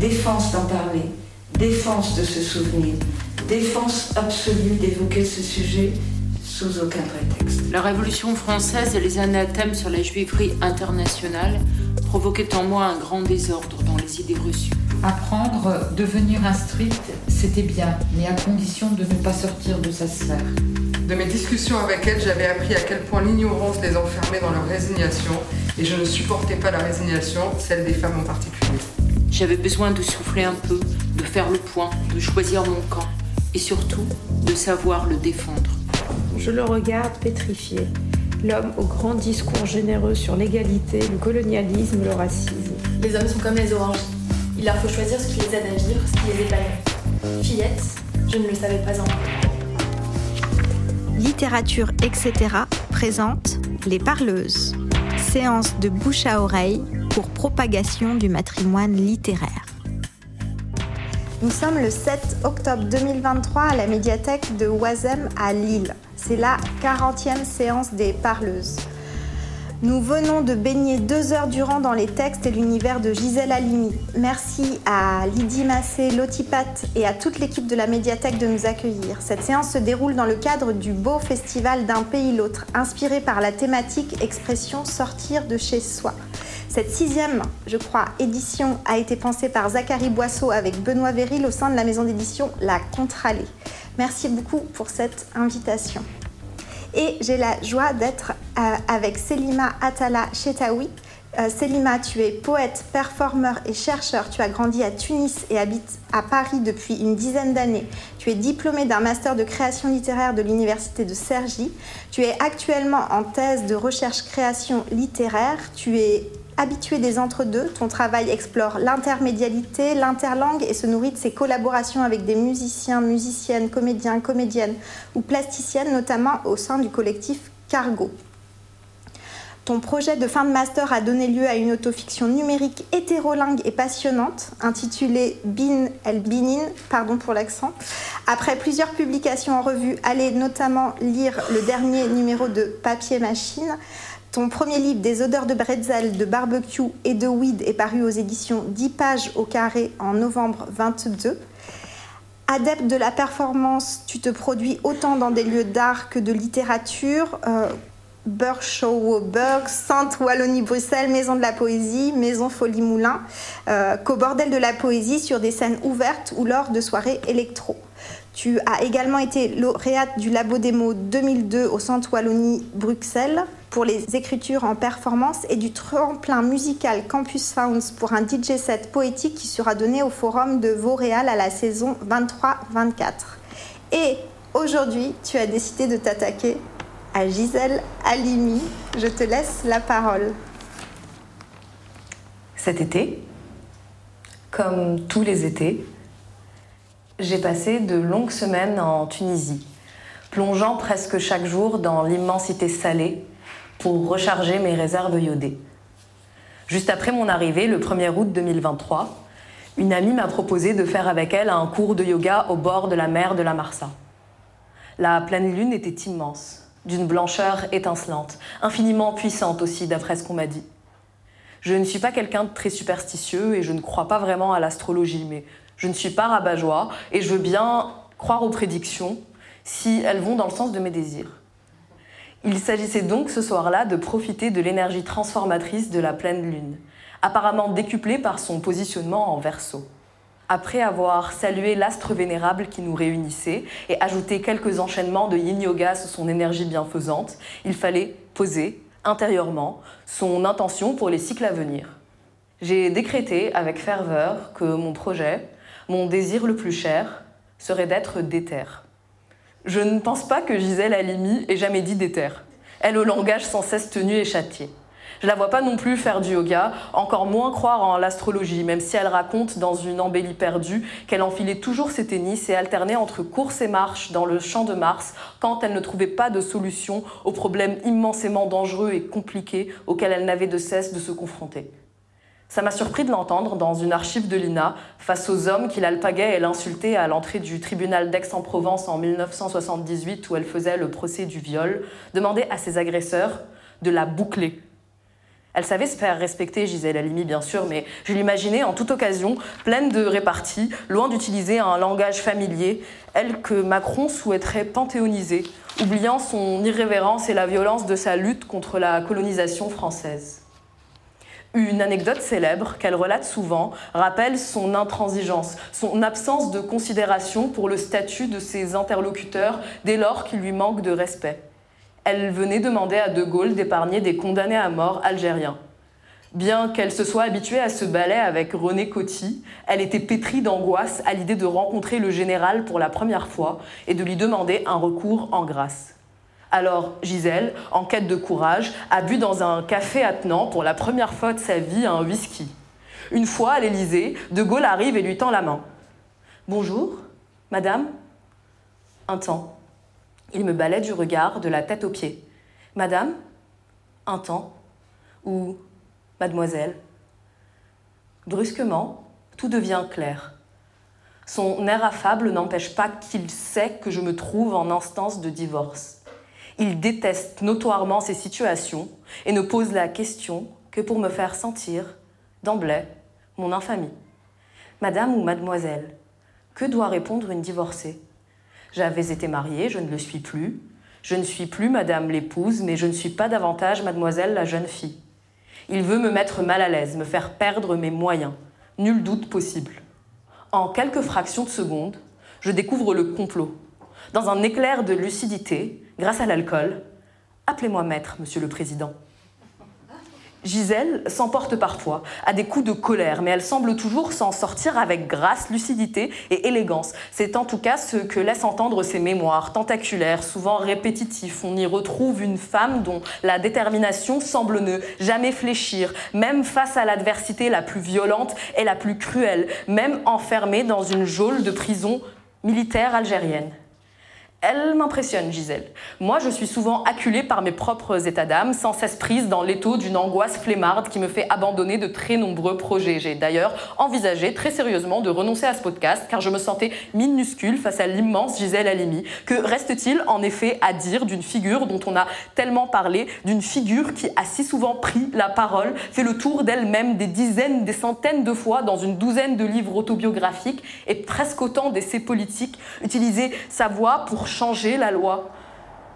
défense d'en parler, défense de se souvenir, défense absolue d'évoquer ce sujet sous aucun prétexte. La Révolution française et les anathèmes sur la juiverie internationale provoquaient en moi un grand désordre dans les idées reçues. Apprendre, devenir instruite, c'était bien, mais à condition de ne pas sortir de sa sphère. De mes discussions avec elle, j'avais appris à quel point l'ignorance les enfermait dans leur résignation, et je ne supportais pas la résignation, celle des femmes en particulier. J'avais besoin de souffler un peu, de faire le point, de choisir mon camp, et surtout de savoir le défendre. Je le regarde pétrifié, l'homme au grand discours généreux sur l'égalité, le colonialisme, le racisme. Les hommes sont comme les oranges. Il leur faut choisir ce qui les aide à vivre, ce qui les épanouit. Fillette, je ne le savais pas encore. Littérature, etc. présente Les Parleuses. Séance de bouche à oreille propagation du matrimoine littéraire. Nous sommes le 7 octobre 2023 à la médiathèque de Oisem à Lille. C'est la 40e séance des Parleuses. Nous venons de baigner deux heures durant dans les textes et l'univers de Gisèle Halimi. Merci à Lydie Massé, Lotipat et à toute l'équipe de la médiathèque de nous accueillir. Cette séance se déroule dans le cadre du beau festival d'un pays l'autre, inspiré par la thématique expression sortir de chez soi. Cette sixième, je crois, édition a été pensée par Zachary Boisseau avec Benoît Véril au sein de la maison d'édition La Contralée. Merci beaucoup pour cette invitation. Et j'ai la joie d'être euh, avec Selima Atala Chetaoui. Euh, Selima, tu es poète, performeur et chercheur. Tu as grandi à Tunis et habites à Paris depuis une dizaine d'années. Tu es diplômée d'un master de création littéraire de l'université de Cergy. Tu es actuellement en thèse de recherche création littéraire. Tu es habitué des entre-deux. Ton travail explore l'intermédialité, l'interlangue et se nourrit de ses collaborations avec des musiciens, musiciennes, comédiens, comédiennes ou plasticiennes, notamment au sein du collectif Cargo. Ton projet de fin de master a donné lieu à une autofiction numérique hétérolingue et passionnante, intitulée Bin El Binin, pardon pour l'accent. Après plusieurs publications en revue, allez notamment lire le dernier numéro de Papier Machine. Ton premier livre, Des odeurs de bretzel, de barbecue et de weed, est paru aux éditions 10 pages au carré en novembre 22. Adepte de la performance, tu te produis autant dans des lieux d'art que de littérature. Euh, Burg, Sainte Wallonie-Bruxelles, Maison de la Poésie, Maison Folie Moulin, euh, qu'au Bordel de la Poésie sur des scènes ouvertes ou lors de soirées électro. Tu as également été lauréate du Labo Démo 2002 au Centre Wallonie-Bruxelles pour les écritures en performance et du tremplin musical Campus Sounds pour un DJ set poétique qui sera donné au Forum de Vauréal à la saison 23-24. Et aujourd'hui, tu as décidé de t'attaquer à Gisèle Halimi. Je te laisse la parole. Cet été, comme tous les étés, j'ai passé de longues semaines en Tunisie, plongeant presque chaque jour dans l'immensité salée pour recharger mes réserves iodées. Juste après mon arrivée, le 1er août 2023, une amie m'a proposé de faire avec elle un cours de yoga au bord de la mer de la Marsa. La pleine lune était immense d'une blancheur étincelante, infiniment puissante aussi, d'après ce qu'on m'a dit. Je ne suis pas quelqu'un de très superstitieux et je ne crois pas vraiment à l'astrologie, mais je ne suis pas rabat-joie et je veux bien croire aux prédictions si elles vont dans le sens de mes désirs. Il s'agissait donc ce soir-là de profiter de l'énergie transformatrice de la pleine lune, apparemment décuplée par son positionnement en verso. Après avoir salué l'astre vénérable qui nous réunissait et ajouté quelques enchaînements de yin yoga sous son énergie bienfaisante, il fallait poser intérieurement son intention pour les cycles à venir. J'ai décrété avec ferveur que mon projet, mon désir le plus cher, serait d'être d'éther. Je ne pense pas que Gisèle Halimi ait jamais dit d'éther. Elle au langage sans cesse tenu et châtié. Je la vois pas non plus faire du yoga, encore moins croire en l'astrologie, même si elle raconte dans une embellie perdue qu'elle enfilait toujours ses tennis et alternait entre course et marche dans le champ de Mars quand elle ne trouvait pas de solution aux problèmes immensément dangereux et compliqués auxquels elle n'avait de cesse de se confronter. Ça m'a surpris de l'entendre dans une archive de l'INA face aux hommes qui l'alpaguaient et l'insultaient à l'entrée du tribunal d'Aix-en-Provence en 1978 où elle faisait le procès du viol, demander à ses agresseurs de la boucler Elle savait se faire respecter, Gisèle Halimi, bien sûr, mais je l'imaginais en toute occasion, pleine de réparties, loin d'utiliser un langage familier, elle que Macron souhaiterait panthéoniser, oubliant son irrévérence et la violence de sa lutte contre la colonisation française. Une anecdote célèbre qu'elle relate souvent rappelle son intransigeance, son absence de considération pour le statut de ses interlocuteurs dès lors qu'il lui manque de respect elle venait demander à De Gaulle d'épargner des condamnés à mort algériens. Bien qu'elle se soit habituée à ce ballet avec René Coty, elle était pétrie d'angoisse à l'idée de rencontrer le général pour la première fois et de lui demander un recours en grâce. Alors Gisèle, en quête de courage, a bu dans un café attenant pour la première fois de sa vie un whisky. Une fois à l'Élysée, De Gaulle arrive et lui tend la main. Bonjour, madame Un temps. Il me balait du regard de la tête aux pieds. Madame Un temps Ou Mademoiselle Brusquement, tout devient clair. Son air affable n'empêche pas qu'il sait que je me trouve en instance de divorce. Il déteste notoirement ces situations et ne pose la question que pour me faire sentir, d'emblée, mon infamie. Madame ou mademoiselle, que doit répondre une divorcée? J'avais été mariée, je ne le suis plus. Je ne suis plus madame l'épouse, mais je ne suis pas davantage mademoiselle la jeune fille. Il veut me mettre mal à l'aise, me faire perdre mes moyens. Nul doute possible. En quelques fractions de secondes, je découvre le complot. Dans un éclair de lucidité, grâce à l'alcool, appelez-moi maître, monsieur le président. Gisèle s'emporte parfois à des coups de colère, mais elle semble toujours s'en sortir avec grâce, lucidité et élégance. C'est en tout cas ce que laissent entendre ses mémoires, tentaculaires, souvent répétitifs. On y retrouve une femme dont la détermination semble ne jamais fléchir, même face à l'adversité la plus violente et la plus cruelle, même enfermée dans une geôle de prison militaire algérienne. Elle m'impressionne, Gisèle. Moi, je suis souvent acculée par mes propres états d'âme, sans cesse prise dans l'étau d'une angoisse flemmarde qui me fait abandonner de très nombreux projets. J'ai d'ailleurs envisagé très sérieusement de renoncer à ce podcast, car je me sentais minuscule face à l'immense Gisèle Halimi. Que reste-t-il en effet à dire d'une figure dont on a tellement parlé, d'une figure qui a si souvent pris la parole, fait le tour d'elle-même des dizaines, des centaines de fois dans une douzaine de livres autobiographiques et presque autant d'essais politiques, utilisé sa voix pour changer la loi.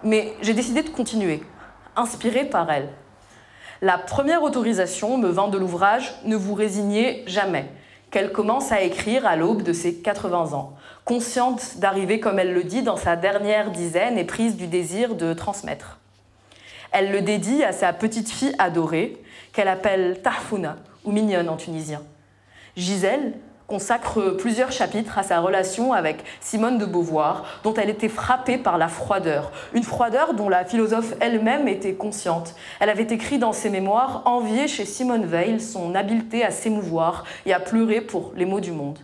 Mais j'ai décidé de continuer, inspirée par elle. La première autorisation me vint de l'ouvrage Ne vous résignez jamais, qu'elle commence à écrire à l'aube de ses 80 ans, consciente d'arriver, comme elle le dit, dans sa dernière dizaine et prise du désir de transmettre. Elle le dédie à sa petite fille adorée, qu'elle appelle Tahfouna, ou mignonne en tunisien. Gisèle, consacre plusieurs chapitres à sa relation avec Simone de Beauvoir, dont elle était frappée par la froideur, une froideur dont la philosophe elle-même était consciente. Elle avait écrit dans ses mémoires envier chez Simone Veil son habileté à s'émouvoir et à pleurer pour les maux du monde.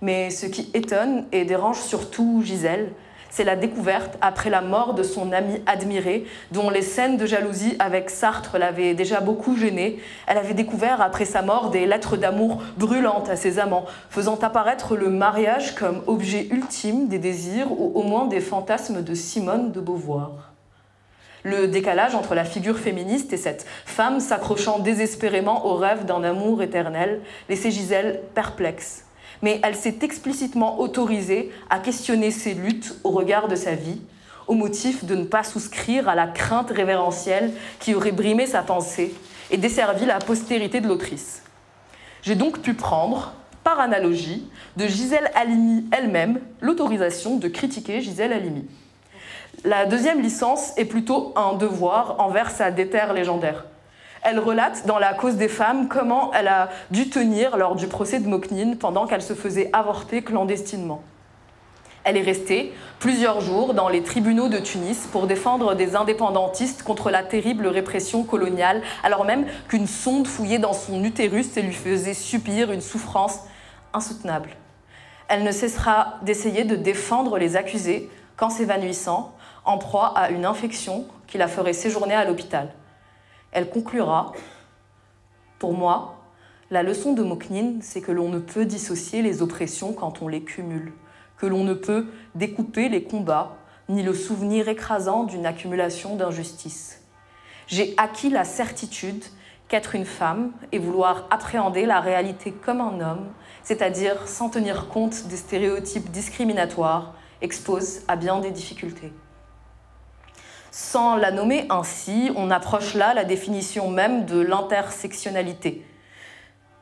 Mais ce qui étonne et dérange surtout Gisèle, c'est la découverte, après la mort de son ami admiré, dont les scènes de jalousie avec Sartre l'avaient déjà beaucoup gênée. Elle avait découvert après sa mort des lettres d'amour brûlantes à ses amants, faisant apparaître le mariage comme objet ultime des désirs ou au moins des fantasmes de Simone de Beauvoir. Le décalage entre la figure féministe et cette femme s'accrochant désespérément au rêve d'un amour éternel laissait Gisèle perplexe mais elle s'est explicitement autorisée à questionner ses luttes au regard de sa vie, au motif de ne pas souscrire à la crainte révérentielle qui aurait brimé sa pensée et desservi la postérité de l'autrice. J'ai donc pu prendre, par analogie, de Gisèle Halimi elle-même l'autorisation de critiquer Gisèle Halimi. La deuxième licence est plutôt un devoir envers sa déterre légendaire. Elle relate dans La cause des femmes comment elle a dû tenir lors du procès de Moknine pendant qu'elle se faisait avorter clandestinement. Elle est restée plusieurs jours dans les tribunaux de Tunis pour défendre des indépendantistes contre la terrible répression coloniale, alors même qu'une sonde fouillée dans son utérus et lui faisait subir une souffrance insoutenable. Elle ne cessera d'essayer de défendre les accusés qu'en s'évanouissant, en proie à une infection qui la ferait séjourner à l'hôpital. Elle conclura Pour moi, la leçon de Moknin, c'est que l'on ne peut dissocier les oppressions quand on les cumule, que l'on ne peut découper les combats, ni le souvenir écrasant d'une accumulation d'injustices. J'ai acquis la certitude qu'être une femme et vouloir appréhender la réalité comme un homme, c'est-à-dire sans tenir compte des stéréotypes discriminatoires, expose à bien des difficultés. Sans la nommer ainsi, on approche là la définition même de l'intersectionnalité,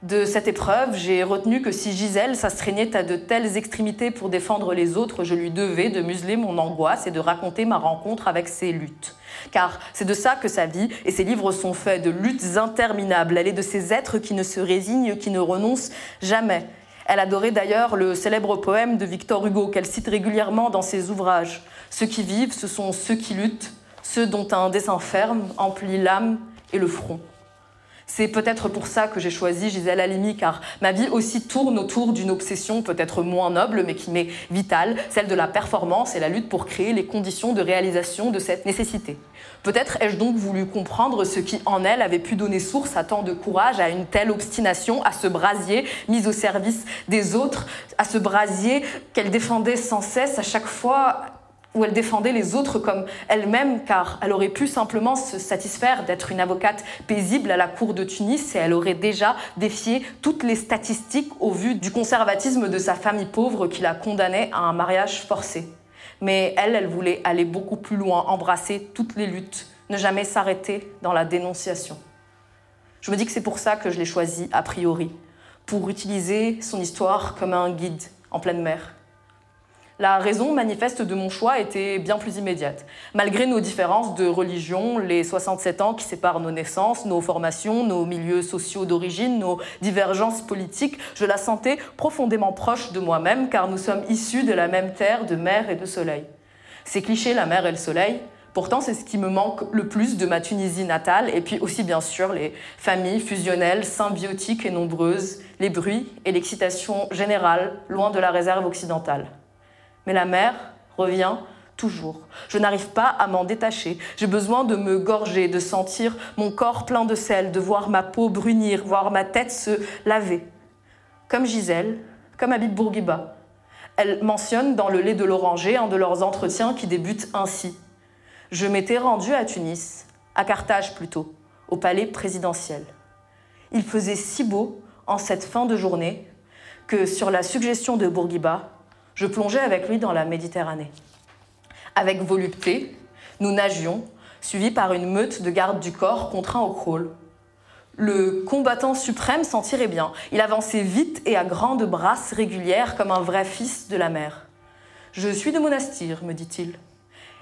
de cette épreuve, j'ai retenu que si Gisèle s'astreignait à de telles extrémités pour défendre les autres, je lui devais de museler mon angoisse et de raconter ma rencontre avec ses luttes. Car c'est de ça que sa vie et ses livres sont faits, de luttes interminables. Elle est de ces êtres qui ne se résignent, qui ne renoncent jamais. Elle adorait d'ailleurs le célèbre poème de Victor Hugo qu'elle cite régulièrement dans ses ouvrages. Ceux qui vivent, ce sont ceux qui luttent, ceux dont un dessin ferme emplit l'âme et le front. C'est peut-être pour ça que j'ai choisi Gisèle Halimi, car ma vie aussi tourne autour d'une obsession peut-être moins noble, mais qui m'est vitale, celle de la performance et la lutte pour créer les conditions de réalisation de cette nécessité. Peut-être ai-je donc voulu comprendre ce qui en elle avait pu donner source à tant de courage, à une telle obstination, à ce brasier mis au service des autres, à ce brasier qu'elle défendait sans cesse à chaque fois où elle défendait les autres comme elle-même, car elle aurait pu simplement se satisfaire d'être une avocate paisible à la cour de Tunis et elle aurait déjà défié toutes les statistiques au vu du conservatisme de sa famille pauvre qui la condamnait à un mariage forcé. Mais elle, elle voulait aller beaucoup plus loin, embrasser toutes les luttes, ne jamais s'arrêter dans la dénonciation. Je me dis que c'est pour ça que je l'ai choisi a priori, pour utiliser son histoire comme un guide en pleine mer. La raison manifeste de mon choix était bien plus immédiate. Malgré nos différences de religion, les 67 ans qui séparent nos naissances, nos formations, nos milieux sociaux d'origine, nos divergences politiques, je la sentais profondément proche de moi-même car nous sommes issus de la même terre de mer et de soleil. C'est cliché la mer et le soleil, Pourtant, c'est ce qui me manque le plus de ma Tunisie natale, et puis aussi bien sûr les familles fusionnelles, symbiotiques et nombreuses, les bruits et l'excitation générale, loin de la réserve occidentale. Mais la mer revient toujours. Je n'arrive pas à m'en détacher. J'ai besoin de me gorger, de sentir mon corps plein de sel, de voir ma peau brunir, voir ma tête se laver. Comme Gisèle, comme Habib Bourguiba. Elle mentionne dans Le lait de l'oranger un de leurs entretiens qui débute ainsi. Je m'étais rendue à Tunis, à Carthage plutôt, au palais présidentiel. Il faisait si beau en cette fin de journée que, sur la suggestion de Bourguiba, je plongeais avec lui dans la Méditerranée. Avec volupté, nous nagions, suivis par une meute de gardes du corps contraints au crawl. Le combattant suprême s'en tirait bien. Il avançait vite et à grandes brasses régulières comme un vrai fils de la mer. Je suis de Monastir, me dit-il.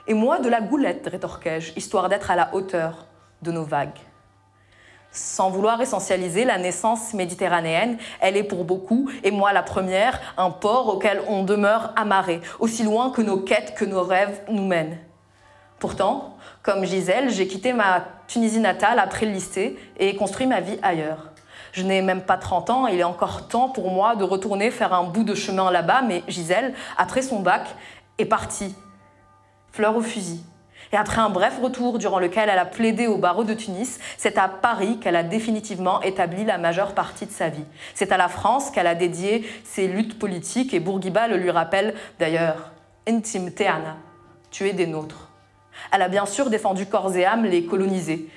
Et moi de la goulette, rétorquai-je, histoire d'être à la hauteur de nos vagues. Sans vouloir essentialiser la naissance méditerranéenne, elle est pour beaucoup, et moi la première, un port auquel on demeure amarré, aussi loin que nos quêtes, que nos rêves nous mènent. Pourtant, comme Gisèle, j'ai quitté ma Tunisie natale après le lycée et construit ma vie ailleurs. Je n'ai même pas 30 ans, il est encore temps pour moi de retourner faire un bout de chemin là-bas, mais Gisèle, après son bac, est partie. Fleur au fusil. Et après un bref retour durant lequel elle a plaidé au barreau de Tunis, c'est à Paris qu'elle a définitivement établi la majeure partie de sa vie. C'est à la France qu'elle a dédié ses luttes politiques et Bourguiba le lui rappelle d'ailleurs. Intime Teana, tu es des nôtres. Elle a bien sûr défendu corps et âme les colonisés.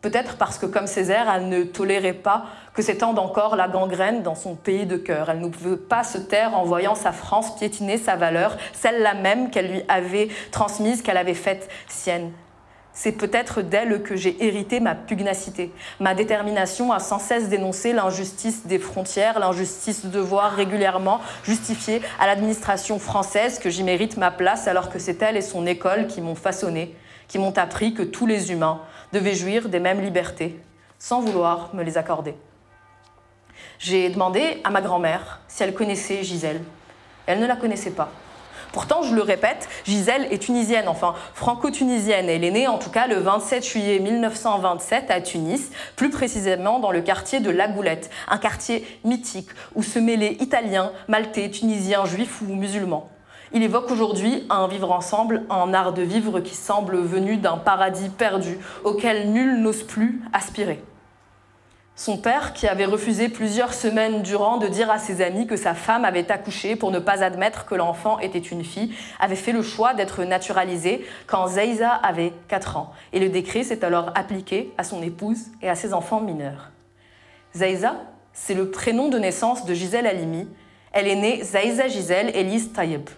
Peut-être parce que, comme Césaire, elle ne tolérait pas que s'étende encore la gangrène dans son pays de cœur. Elle ne pouvait pas se taire en voyant sa France piétiner sa valeur, celle-là même qu'elle lui avait transmise, qu'elle avait faite sienne. C'est peut-être d'elle que j'ai hérité ma pugnacité, ma détermination à sans cesse dénoncer l'injustice des frontières, l'injustice de devoir régulièrement justifier à l'administration française que j'y mérite ma place alors que c'est elle et son école qui m'ont façonné, qui m'ont appris que tous les humains devaient jouir des mêmes libertés, sans vouloir me les accorder. J'ai demandé à ma grand-mère si elle connaissait Gisèle. Elle ne la connaissait pas. Pourtant, je le répète, Gisèle est tunisienne, enfin franco-tunisienne. Elle est née en tout cas le 27 juillet 1927 à Tunis, plus précisément dans le quartier de La Goulette, un quartier mythique où se mêlaient italiens, maltais, tunisiens, juifs ou musulmans. Il évoque aujourd'hui un vivre ensemble, un art de vivre qui semble venu d'un paradis perdu auquel nul n'ose plus aspirer. Son père, qui avait refusé plusieurs semaines durant de dire à ses amis que sa femme avait accouché pour ne pas admettre que l'enfant était une fille, avait fait le choix d'être naturalisé quand Zaïza avait 4 ans. Et le décret s'est alors appliqué à son épouse et à ses enfants mineurs. Zaïza, c'est le prénom de naissance de Gisèle Halimi. Elle est née Zaïza Gisèle Elise Tayeb.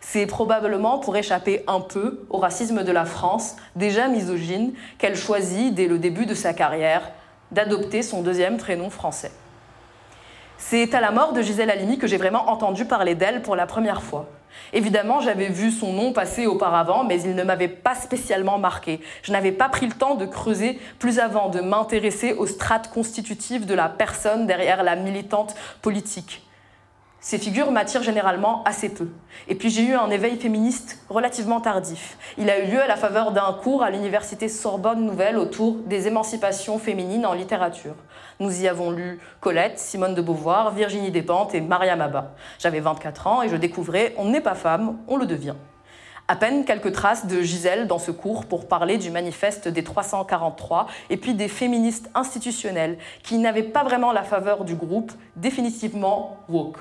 C'est probablement pour échapper un peu au racisme de la France, déjà misogyne, qu'elle choisit dès le début de sa carrière d'adopter son deuxième prénom français. C'est à la mort de Gisèle Halimi que j'ai vraiment entendu parler d'elle pour la première fois. Évidemment, j'avais vu son nom passer auparavant, mais il ne m'avait pas spécialement marqué. Je n'avais pas pris le temps de creuser plus avant, de m'intéresser aux strates constitutives de la personne derrière la militante politique. Ces figures m'attirent généralement assez peu. Et puis j'ai eu un éveil féministe relativement tardif. Il a eu lieu à la faveur d'un cours à l'université Sorbonne Nouvelle autour des émancipations féminines en littérature. Nous y avons lu Colette, Simone de Beauvoir, Virginie Despentes et Maria Maba. J'avais 24 ans et je découvrais On n'est pas femme, on le devient. À peine quelques traces de Gisèle dans ce cours pour parler du manifeste des 343 et puis des féministes institutionnelles qui n'avaient pas vraiment la faveur du groupe définitivement woke.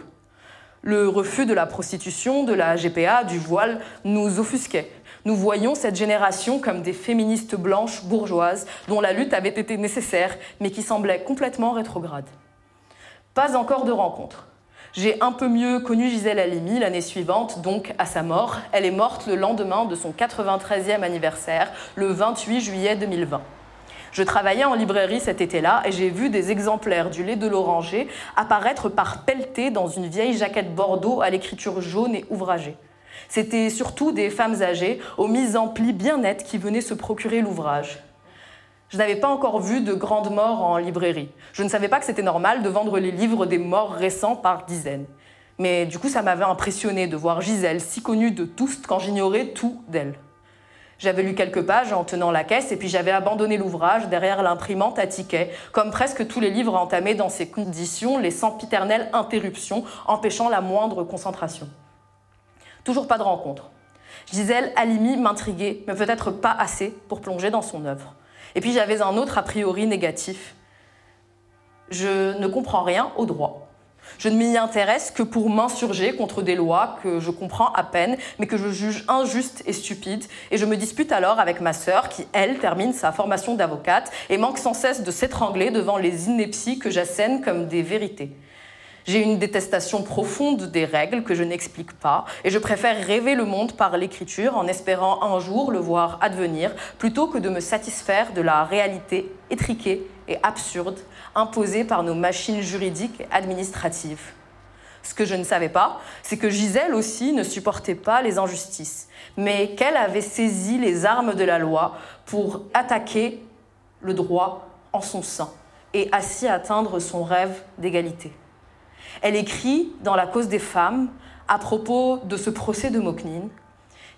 Le refus de la prostitution, de la GPA, du voile nous offusquait. Nous voyions cette génération comme des féministes blanches bourgeoises dont la lutte avait été nécessaire mais qui semblaient complètement rétrogrades. Pas encore de rencontre. J'ai un peu mieux connu Gisèle Halimi l'année suivante, donc à sa mort. Elle est morte le lendemain de son 93e anniversaire, le 28 juillet 2020. Je travaillais en librairie cet été-là et j'ai vu des exemplaires du lait de l'oranger apparaître par pelleté dans une vieille jaquette bordeaux à l'écriture jaune et ouvragée. C'était surtout des femmes âgées, aux mises en plis bien nettes, qui venaient se procurer l'ouvrage. Je n'avais pas encore vu de grandes morts en librairie. Je ne savais pas que c'était normal de vendre les livres des morts récents par dizaines. Mais du coup, ça m'avait impressionné de voir Gisèle, si connue de tous quand j'ignorais tout d'elle. J'avais lu quelques pages en tenant la caisse et puis j'avais abandonné l'ouvrage derrière l'imprimante à ticket, comme presque tous les livres entamés dans ces conditions, les sempiternelles interruptions empêchant la moindre concentration. Toujours pas de rencontre. Gisèle Halimi m'intriguait, mais peut-être pas assez pour plonger dans son œuvre. Et puis j'avais un autre a priori négatif. Je ne comprends rien au droit. Je ne m'y intéresse que pour m'insurger contre des lois que je comprends à peine, mais que je juge injustes et stupides. Et je me dispute alors avec ma sœur, qui, elle, termine sa formation d'avocate et manque sans cesse de s'étrangler devant les inepties que j'assène comme des vérités. J'ai une détestation profonde des règles que je n'explique pas, et je préfère rêver le monde par l'écriture en espérant un jour le voir advenir, plutôt que de me satisfaire de la réalité étriquée et absurde imposée par nos machines juridiques et administratives. Ce que je ne savais pas, c'est que Gisèle aussi ne supportait pas les injustices, mais qu'elle avait saisi les armes de la loi pour attaquer le droit en son sein et ainsi atteindre son rêve d'égalité. Elle écrit dans La cause des femmes, à propos de ce procès de Moknine,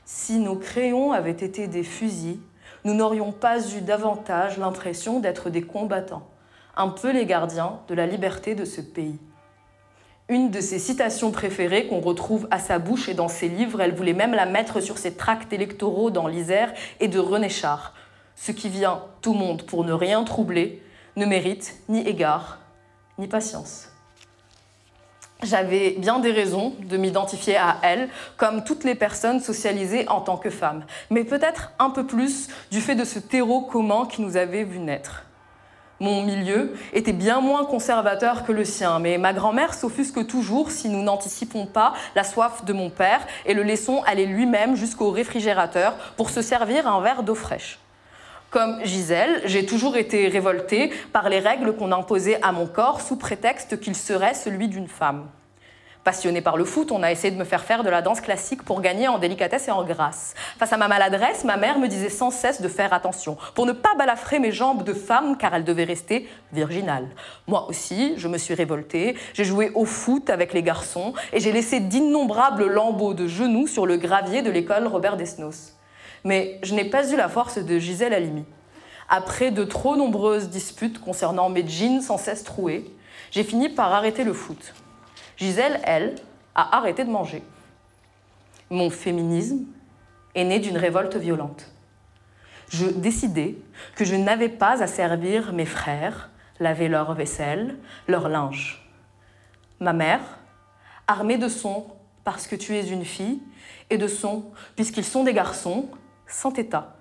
Si nos crayons avaient été des fusils, nous n'aurions pas eu davantage l'impression d'être des combattants, un peu les gardiens de la liberté de ce pays. Une de ses citations préférées qu'on retrouve à sa bouche et dans ses livres, elle voulait même la mettre sur ses tracts électoraux dans l'Isère, et de René Char. Ce qui vient tout monde pour ne rien troubler ne mérite ni égard ni patience. J'avais bien des raisons de m'identifier à elle, comme toutes les personnes socialisées en tant que femmes, mais peut-être un peu plus du fait de ce terreau commun qui nous avait vu naître. Mon milieu était bien moins conservateur que le sien, mais ma grand-mère s'offusque toujours si nous n'anticipons pas la soif de mon père et le laissons aller lui-même jusqu'au réfrigérateur pour se servir un verre d'eau fraîche. Comme Gisèle, j'ai toujours été révoltée par les règles qu'on imposait à mon corps sous prétexte qu'il serait celui d'une femme. Passionnée par le foot, on a essayé de me faire faire de la danse classique pour gagner en délicatesse et en grâce. Face à ma maladresse, ma mère me disait sans cesse de faire attention, pour ne pas balafrer mes jambes de femme car elles devaient rester virginales. Moi aussi, je me suis révoltée, j'ai joué au foot avec les garçons et j'ai laissé d'innombrables lambeaux de genoux sur le gravier de l'école Robert Desnos mais je n'ai pas eu la force de Gisèle Halimi. Après de trop nombreuses disputes concernant mes jeans sans cesse troués, j'ai fini par arrêter le foot. Gisèle, elle, a arrêté de manger. Mon féminisme est né d'une révolte violente. Je décidai que je n'avais pas à servir mes frères, laver leur vaisselle, leur linge. Ma mère, armée de son parce que tu es une fille, et de son puisqu'ils sont des garçons, s'entêta.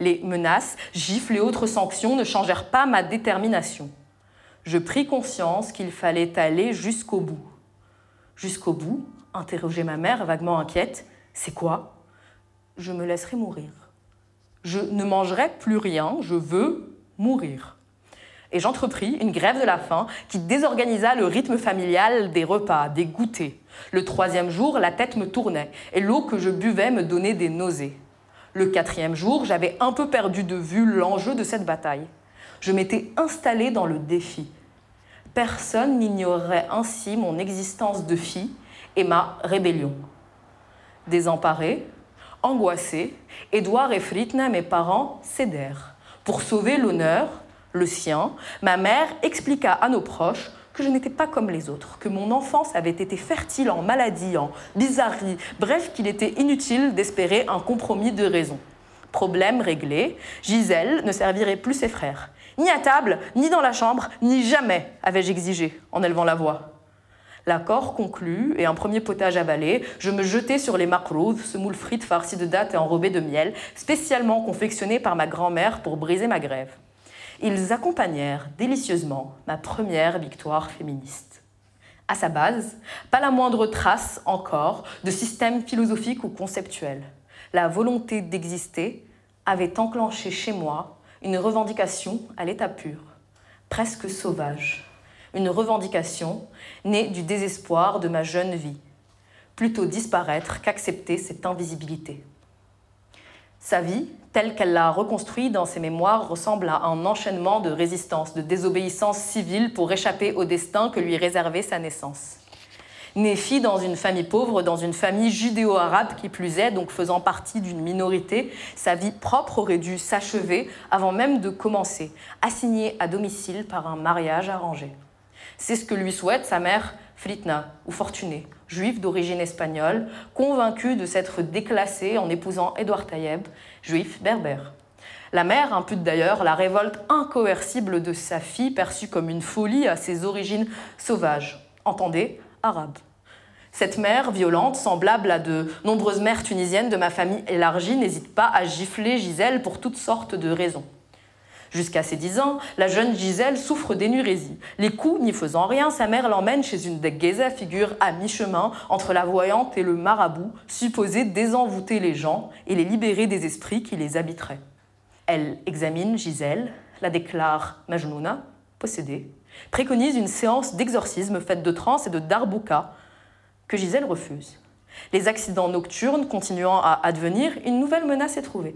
Les menaces, gifles et autres sanctions ne changèrent pas ma détermination. Je pris conscience qu'il fallait aller jusqu'au bout. Jusqu'au bout? interrogeait ma mère, vaguement inquiète. C'est quoi? Je me laisserai mourir. Je ne mangerai plus rien, je veux mourir. Et j'entrepris une grève de la faim qui désorganisa le rythme familial des repas, des goûters. Le troisième jour, la tête me tournait et l'eau que je buvais me donnait des nausées. Le quatrième jour, j'avais un peu perdu de vue l'enjeu de cette bataille. Je m'étais installée dans le défi. Personne n'ignorerait ainsi mon existence de fille et ma rébellion. Désemparés, angoissés, Édouard et Fritna, mes parents, cédèrent. Pour sauver l'honneur, le sien, ma mère expliqua à nos proches que je n'étais pas comme les autres, que mon enfance avait été fertile en maladies, en bizarreries, bref qu'il était inutile d'espérer un compromis de raison. Problème réglé, Gisèle ne servirait plus ses frères. Ni à table, ni dans la chambre, ni jamais, avais-je exigé, en élevant la voix. L'accord conclu et un premier potage avalé, je me jetai sur les makrouz, semoule frites farcies de dattes et enrobées de miel, spécialement confectionnés par ma grand-mère pour briser ma grève. Ils accompagnèrent délicieusement ma première victoire féministe. À sa base, pas la moindre trace encore de système philosophique ou conceptuel. La volonté d'exister avait enclenché chez moi une revendication à l'état pur, presque sauvage. Une revendication née du désespoir de ma jeune vie. Plutôt disparaître qu'accepter cette invisibilité. Sa vie, telle qu'elle l'a reconstruite dans ses mémoires, ressemble à un enchaînement de résistance, de désobéissance civile pour échapper au destin que lui réservait sa naissance. Née fille dans une famille pauvre, dans une famille judéo-arabe qui plus est, donc faisant partie d'une minorité, sa vie propre aurait dû s'achever avant même de commencer, assignée à domicile par un mariage arrangé. C'est ce que lui souhaite sa mère Fritna, ou fortunée, juive d'origine espagnole, convaincue de s'être déclassée en épousant Édouard Tayeb, juif berbère. La mère impute d'ailleurs la révolte incoercible de sa fille, perçue comme une folie à ses origines sauvages. Entendez, arabe. Cette mère violente, semblable à de nombreuses mères tunisiennes de ma famille élargie, n'hésite pas à gifler Gisèle pour toutes sortes de raisons. Jusqu'à ses dix ans, la jeune Gisèle souffre d'énurésie. Les coups n'y faisant rien, sa mère l'emmène chez une Deggeza, figure à mi-chemin entre la voyante et le marabout, supposé désenvoûter les gens et les libérer des esprits qui les habiteraient. Elle examine Gisèle, la déclare Majnouna, possédée, préconise une séance d'exorcisme faite de trance et de darbouka, que Gisèle refuse. Les accidents nocturnes continuant à advenir, une nouvelle menace est trouvée.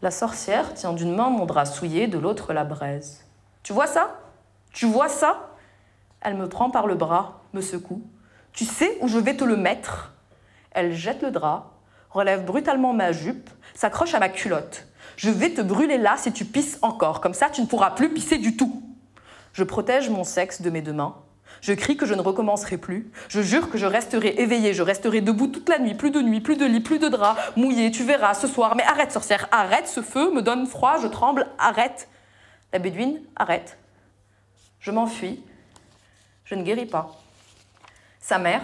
La sorcière tient d'une main mon drap souillé, de l'autre la braise. Tu vois ça? Tu vois ça? Elle me prend par le bras, me secoue. Tu sais où je vais te le mettre? Elle jette le drap, relève brutalement ma jupe, s'accroche à ma culotte. Je vais te brûler là si tu pisses encore, comme ça tu ne pourras plus pisser du tout. Je protège mon sexe de mes deux mains. Je crie que je ne recommencerai plus. Je jure que je resterai éveillée, je resterai debout toute la nuit, plus de nuit, plus de lit, plus de drap, mouillé, tu verras ce soir. Mais arrête, sorcière, arrête, ce feu me donne froid, je tremble, arrête. La bédouine, arrête. Je m'enfuis. Je ne guéris pas. Sa mère,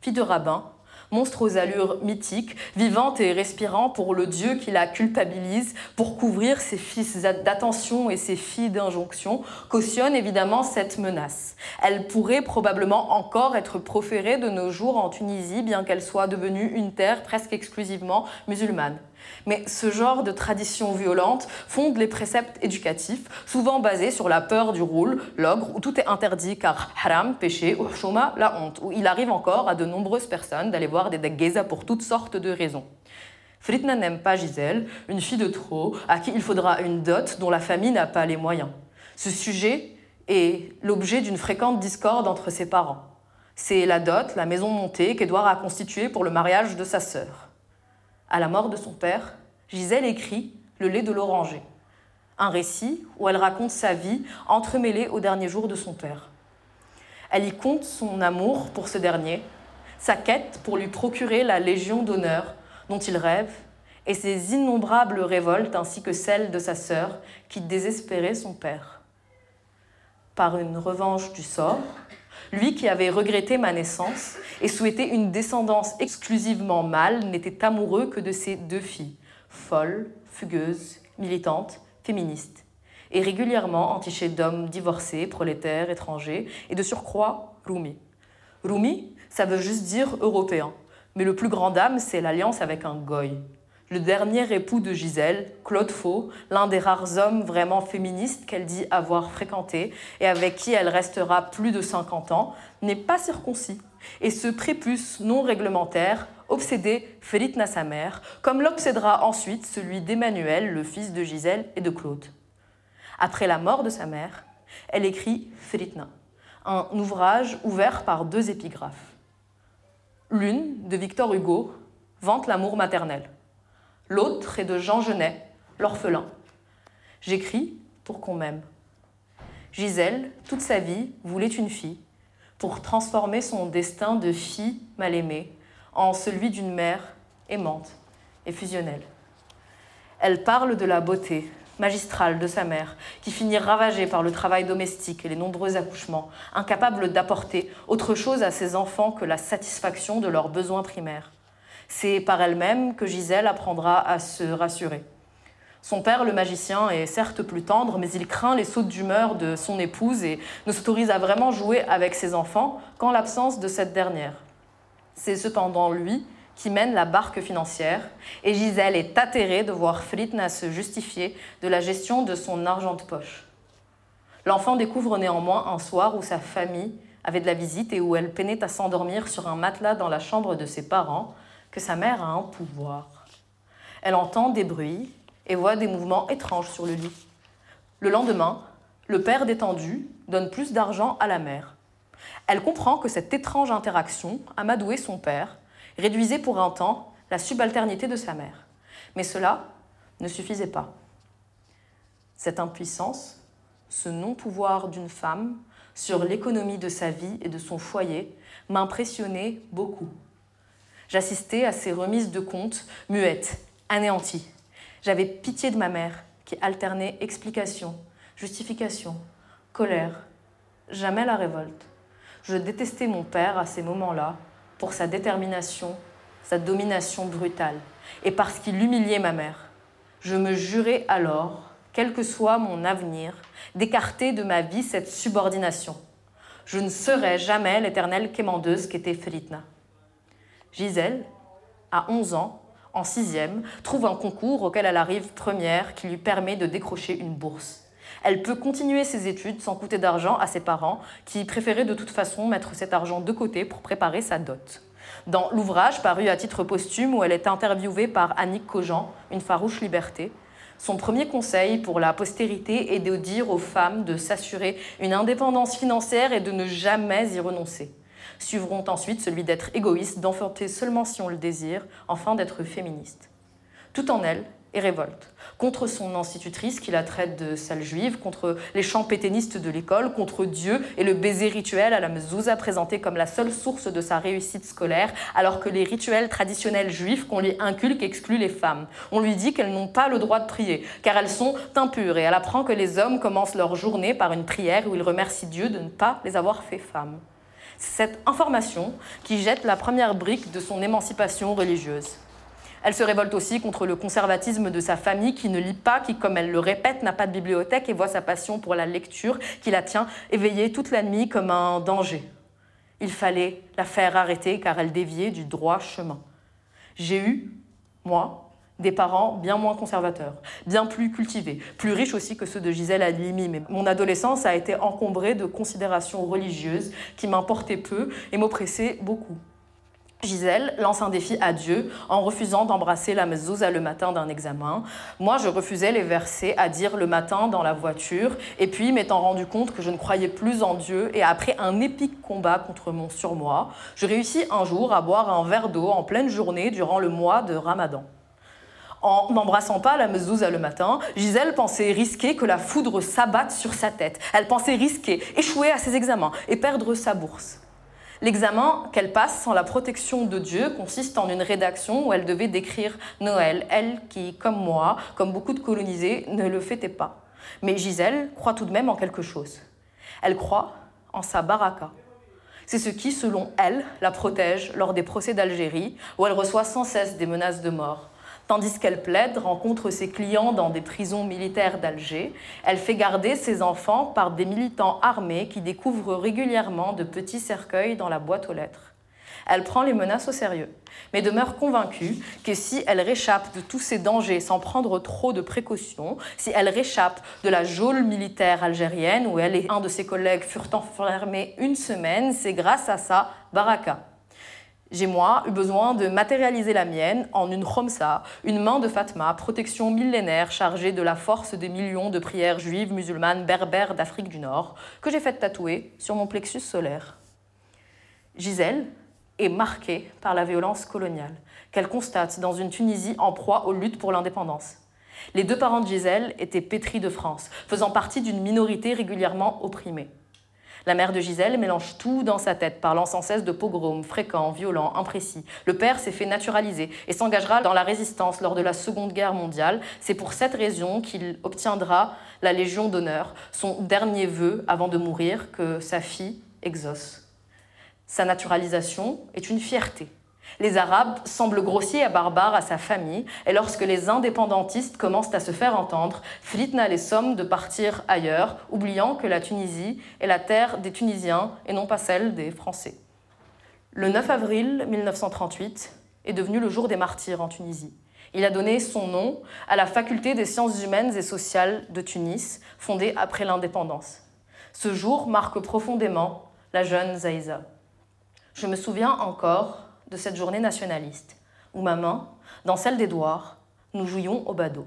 fille de rabbin, monstre aux allures mythiques, vivante et respirant pour le Dieu qui la culpabilise, pour couvrir ses fils d'attention et ses filles d'injonction, cautionne évidemment cette menace. Elle pourrait probablement encore être proférée de nos jours en Tunisie, bien qu'elle soit devenue une terre presque exclusivement musulmane. Mais ce genre de tradition violente fonde les préceptes éducatifs, souvent basés sur la peur du rôle, l'ogre, où tout est interdit car haram, péché, ou shoma, la honte, où il arrive encore à de nombreuses personnes d'aller voir des daggeza pour toutes sortes de raisons. Fritna n'aime pas Gisèle, une fille de trop, à qui il faudra une dot dont la famille n'a pas les moyens. Ce sujet est l'objet d'une fréquente discorde entre ses parents. C'est la dot, la maison montée, qu'Edouard a constituée pour le mariage de sa sœur. À la mort de son père, Gisèle écrit Le lait de l'oranger, un récit où elle raconte sa vie entremêlée aux derniers jours de son père. Elle y compte son amour pour ce dernier, sa quête pour lui procurer la Légion d'honneur dont il rêve, et ses innombrables révoltes ainsi que celles de sa sœur qui désespérait son père. par une revanche du sort, lui qui avait regretté ma naissance et souhaitait une descendance exclusivement mâle, n'était amoureux que de ses deux filles, folles, fugueuses, militantes, féministes, et régulièrement entichées d'hommes divorcés, prolétaires, étrangers, et de surcroît Rumi. Rumi, ça veut juste dire européen, mais le plus grand dame, c'est l'alliance avec un goy. Le dernier époux de Gisèle, Claude Faux, l'un des rares hommes vraiment féministes qu'elle dit avoir fréquenté et avec qui elle restera plus de 50 ans, n'est pas circoncis. Et ce prépuce non réglementaire obsédait Feritna sa mère, comme l'obsédera ensuite celui d'Emmanuel, le fils de Gisèle et de Claude. Après la mort de sa mère, elle écrit Feritna, un ouvrage ouvert par deux épigraphes. L'une, de Victor Hugo, vante l'amour maternel. L'autre est de Jean Genet, l'orphelin. J'écris pour qu'on m'aime. Gisèle, toute sa vie, voulait une fille, pour transformer son destin de fille mal aimée en celui d'une mère aimante et fusionnelle. Elle parle de la beauté magistrale de sa mère, qui finit ravagée par le travail domestique et les nombreux accouchements, incapable d'apporter autre chose à ses enfants que la satisfaction de leurs besoins primaires. C'est par elle-même que Gisèle apprendra à se rassurer. Son père, le magicien, est certes plus tendre, mais il craint les sautes d'humeur de son épouse et ne s'autorise à vraiment jouer avec ses enfants qu'en l'absence de cette dernière. C'est cependant lui qui mène la barque financière, et Gisèle est atterrée de voir Fritna se justifier de la gestion de son argent de poche. L'enfant découvre néanmoins un soir où sa famille avait de la visite et où elle peinait à s'endormir sur un matelas dans la chambre de ses parents, que sa mère a un pouvoir. Elle entend des bruits et voit des mouvements étranges sur le lit. Le lendemain, le père détendu donne plus d'argent à la mère. Elle comprend que cette étrange interaction, amadoué son père, réduisait pour un temps la subalternité de sa mère. Mais cela ne suffisait pas. Cette impuissance, ce non-pouvoir d'une femme sur l'économie de sa vie et de son foyer m'impressionnait beaucoup. J'assistais à ces remises de comptes muettes, anéanties. J'avais pitié de ma mère qui alternait explication, justification, colère, jamais la révolte. Je détestais mon père à ces moments-là pour sa détermination, sa domination brutale, et parce qu'il humiliait ma mère. Je me jurais alors, quel que soit mon avenir, d'écarter de ma vie cette subordination. Je ne serai jamais l'éternelle quémandeuse qu'était Felitna. Gisèle, à 11 ans, en sixième, trouve un concours auquel elle arrive première qui lui permet de décrocher une bourse. Elle peut continuer ses études sans coûter d'argent à ses parents, qui préféraient de toute façon mettre cet argent de côté pour préparer sa dot. Dans l'ouvrage paru à titre posthume où elle est interviewée par Annick Cogent, une farouche liberté, son premier conseil pour la postérité est de dire aux femmes de s'assurer une indépendance financière et de ne jamais y renoncer. Suivront ensuite celui d'être égoïste, d'enfanter seulement si on le désire, enfin d'être féministe. Tout en elle, et révolte. Contre son institutrice qui la traite de sale juive, contre les chants péténistes de l'école, contre Dieu et le baiser rituel à la mezouza présenté comme la seule source de sa réussite scolaire, alors que les rituels traditionnels juifs qu'on lui inculque excluent les femmes. On lui dit qu'elles n'ont pas le droit de prier, car elles sont impures, et elle apprend que les hommes commencent leur journée par une prière où ils remercient Dieu de ne pas les avoir fait femmes. Cette information qui jette la première brique de son émancipation religieuse. Elle se révolte aussi contre le conservatisme de sa famille qui ne lit pas, qui, comme elle le répète, n'a pas de bibliothèque et voit sa passion pour la lecture qui la tient éveillée toute la nuit comme un danger. Il fallait la faire arrêter car elle déviait du droit chemin. J'ai eu, moi, des parents bien moins conservateurs, bien plus cultivés, plus riches aussi que ceux de Gisèle Halimi. Mais mon adolescence a été encombrée de considérations religieuses qui m'importaient peu et m'oppressaient beaucoup. Gisèle lance un défi à Dieu en refusant d'embrasser la mezouza le matin d'un examen. Moi, je refusais les versets à dire le matin dans la voiture. Et puis, m'étant rendu compte que je ne croyais plus en Dieu, et après un épique combat contre mon surmoi, je réussis un jour à boire un verre d'eau en pleine journée durant le mois de Ramadan. En n'embrassant pas la mezouza le matin, Gisèle pensait risquer que la foudre s'abatte sur sa tête. Elle pensait risquer, échouer à ses examens et perdre sa bourse. L'examen qu'elle passe sans la protection de Dieu consiste en une rédaction où elle devait décrire Noël, elle qui, comme moi, comme beaucoup de colonisés, ne le fêtait pas. Mais Gisèle croit tout de même en quelque chose. Elle croit en sa baraka. C'est ce qui, selon elle, la protège lors des procès d'Algérie, où elle reçoit sans cesse des menaces de mort. Tandis qu'elle plaide, rencontre ses clients dans des prisons militaires d'Alger, elle fait garder ses enfants par des militants armés qui découvrent régulièrement de petits cercueils dans la boîte aux lettres. Elle prend les menaces au sérieux, mais demeure convaincue que si elle réchappe de tous ces dangers sans prendre trop de précautions, si elle réchappe de la geôle militaire algérienne où elle et un de ses collègues furent enfermés une semaine, c'est grâce à sa baraka. J'ai, moi, eu besoin de matérialiser la mienne en une Khomsa, une main de Fatma, protection millénaire chargée de la force des millions de prières juives, musulmanes, berbères d'Afrique du Nord, que j'ai fait tatouer sur mon plexus solaire. Gisèle, est marquée par la violence coloniale, qu'elle constate dans une Tunisie en proie aux luttes pour l'indépendance. Les deux parents de Gisèle étaient pétris de France, faisant partie d'une minorité régulièrement opprimée. La mère de Gisèle mélange tout dans sa tête, parlant sans cesse de pogroms fréquents, violents, imprécis. Le père s'est fait naturaliser et s'engagera dans la résistance lors de la Seconde Guerre mondiale. C'est pour cette raison qu'il obtiendra la Légion d'honneur, son dernier vœu avant de mourir que sa fille exauce. Sa naturalisation est une fierté. Les Arabes semblent grossiers et barbares à sa famille, et lorsque les indépendantistes commencent à se faire entendre, Flitna les somme de partir ailleurs, oubliant que la Tunisie est la terre des Tunisiens et non pas celle des Français. Le 9 avril 1938 est devenu le jour des martyrs en Tunisie. Il a donné son nom à la faculté des sciences humaines et sociales de Tunis, fondée après l'indépendance. Ce jour marque profondément la jeune Zaïza. Je me souviens encore de cette journée nationaliste, où ma main, dans celle d'Édouard, nous jouions au badaud.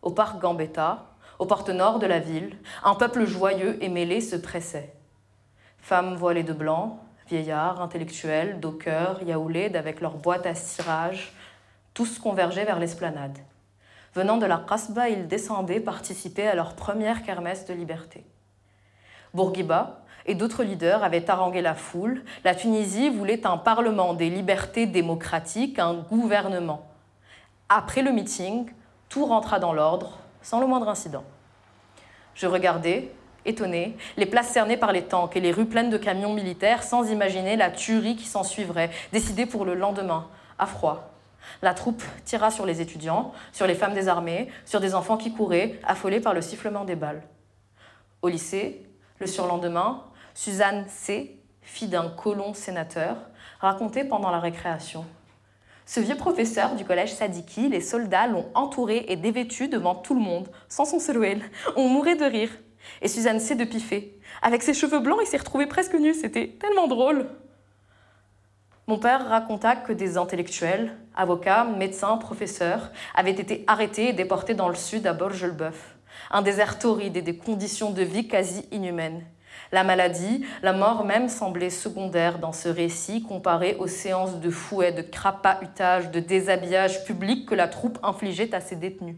Au parc Gambetta, aux portes nord de la ville, un peuple joyeux et mêlé se pressait. Femmes voilées de blanc, vieillards, intellectuels, dockers, yaoulés avec leurs boîtes à cirage, tous convergeaient vers l'esplanade. Venant de la Kasbah, ils descendaient participer à leur première kermesse de liberté. Bourguiba, et d'autres leaders avaient harangué la foule. La Tunisie voulait un parlement des libertés démocratiques, un gouvernement. Après le meeting, tout rentra dans l'ordre, sans le moindre incident. Je regardais, étonné, les places cernées par les tanks et les rues pleines de camions militaires, sans imaginer la tuerie qui s'en suivrait, décidée pour le lendemain, à froid. La troupe tira sur les étudiants, sur les femmes des armées, sur des enfants qui couraient, affolés par le sifflement des balles. Au lycée, le surlendemain, Suzanne C., fille d'un colon sénateur, racontait pendant la récréation. Ce vieux professeur du collège Sadiki, les soldats l'ont entouré et dévêtu devant tout le monde, sans son selouel. On mourait de rire. Et Suzanne C. de piffer. Avec ses cheveux blancs, il s'est retrouvé presque nu. C'était tellement drôle. Mon père raconta que des intellectuels, avocats, médecins, professeurs, avaient été arrêtés et déportés dans le sud à Borges-le-Bœuf. Un désert torride et des conditions de vie quasi inhumaines. La maladie, la mort même semblait secondaire dans ce récit comparé aux séances de fouet, de crapahutage, de déshabillage public que la troupe infligeait à ses détenus.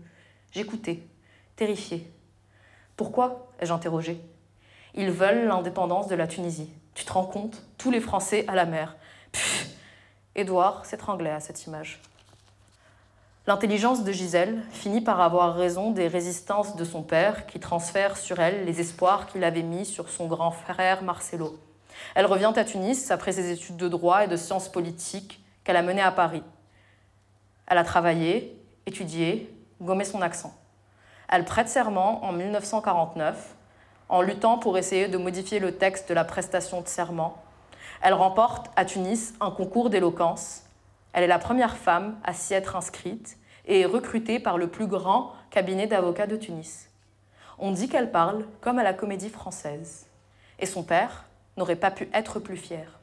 J'écoutais, terrifiée. Pourquoi ai-je interrogé? Ils veulent l'indépendance de la Tunisie. Tu te rends compte? Tous les Français à la mer. Pfff Édouard s'étranglait à cette image. L'intelligence de Gisèle finit par avoir raison des résistances de son père qui transfère sur elle les espoirs qu'il avait mis sur son grand frère Marcelo. Elle revient à Tunis après ses études de droit et de sciences politiques qu'elle a menées à Paris. Elle a travaillé, étudié, gommé son accent. Elle prête serment en 1949 en luttant pour essayer de modifier le texte de la prestation de serment. Elle remporte à Tunis un concours d'éloquence elle est la première femme à s'y être inscrite et est recrutée par le plus grand cabinet d'avocats de Tunis. On dit qu'elle parle comme à la comédie française. Et son père n'aurait pas pu être plus fier.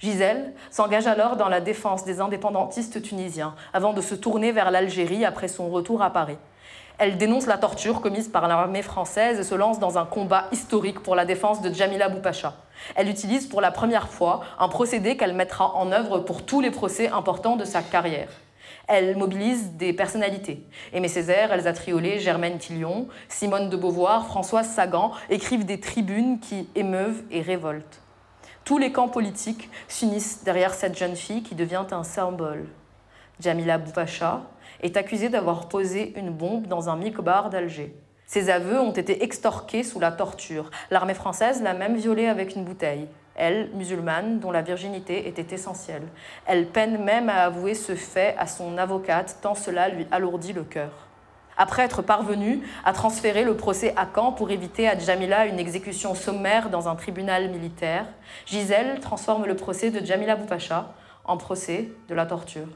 Gisèle s'engage alors dans la défense des indépendantistes tunisiens avant de se tourner vers l'Algérie après son retour à Paris. Elle dénonce la torture commise par l'armée française et se lance dans un combat historique pour la défense de Jamila Boupacha. Elle utilise pour la première fois un procédé qu'elle mettra en œuvre pour tous les procès importants de sa carrière. Elle mobilise des personnalités. Aimé Césaire, Elsa Triolet, Germaine Tillion, Simone de Beauvoir, Françoise Sagan écrivent des tribunes qui émeuvent et révoltent. Tous les camps politiques s'unissent derrière cette jeune fille qui devient un symbole. Jamila Boupacha est accusée d'avoir posé une bombe dans un mikbar d'Alger. Ses aveux ont été extorqués sous la torture. L'armée française l'a même violée avec une bouteille. Elle, musulmane, dont la virginité était essentielle. Elle peine même à avouer ce fait à son avocate, tant cela lui alourdit le cœur. Après être parvenue à transférer le procès à Caen pour éviter à Djamila une exécution sommaire dans un tribunal militaire, Gisèle transforme le procès de Djamila Boupacha en procès de la torture.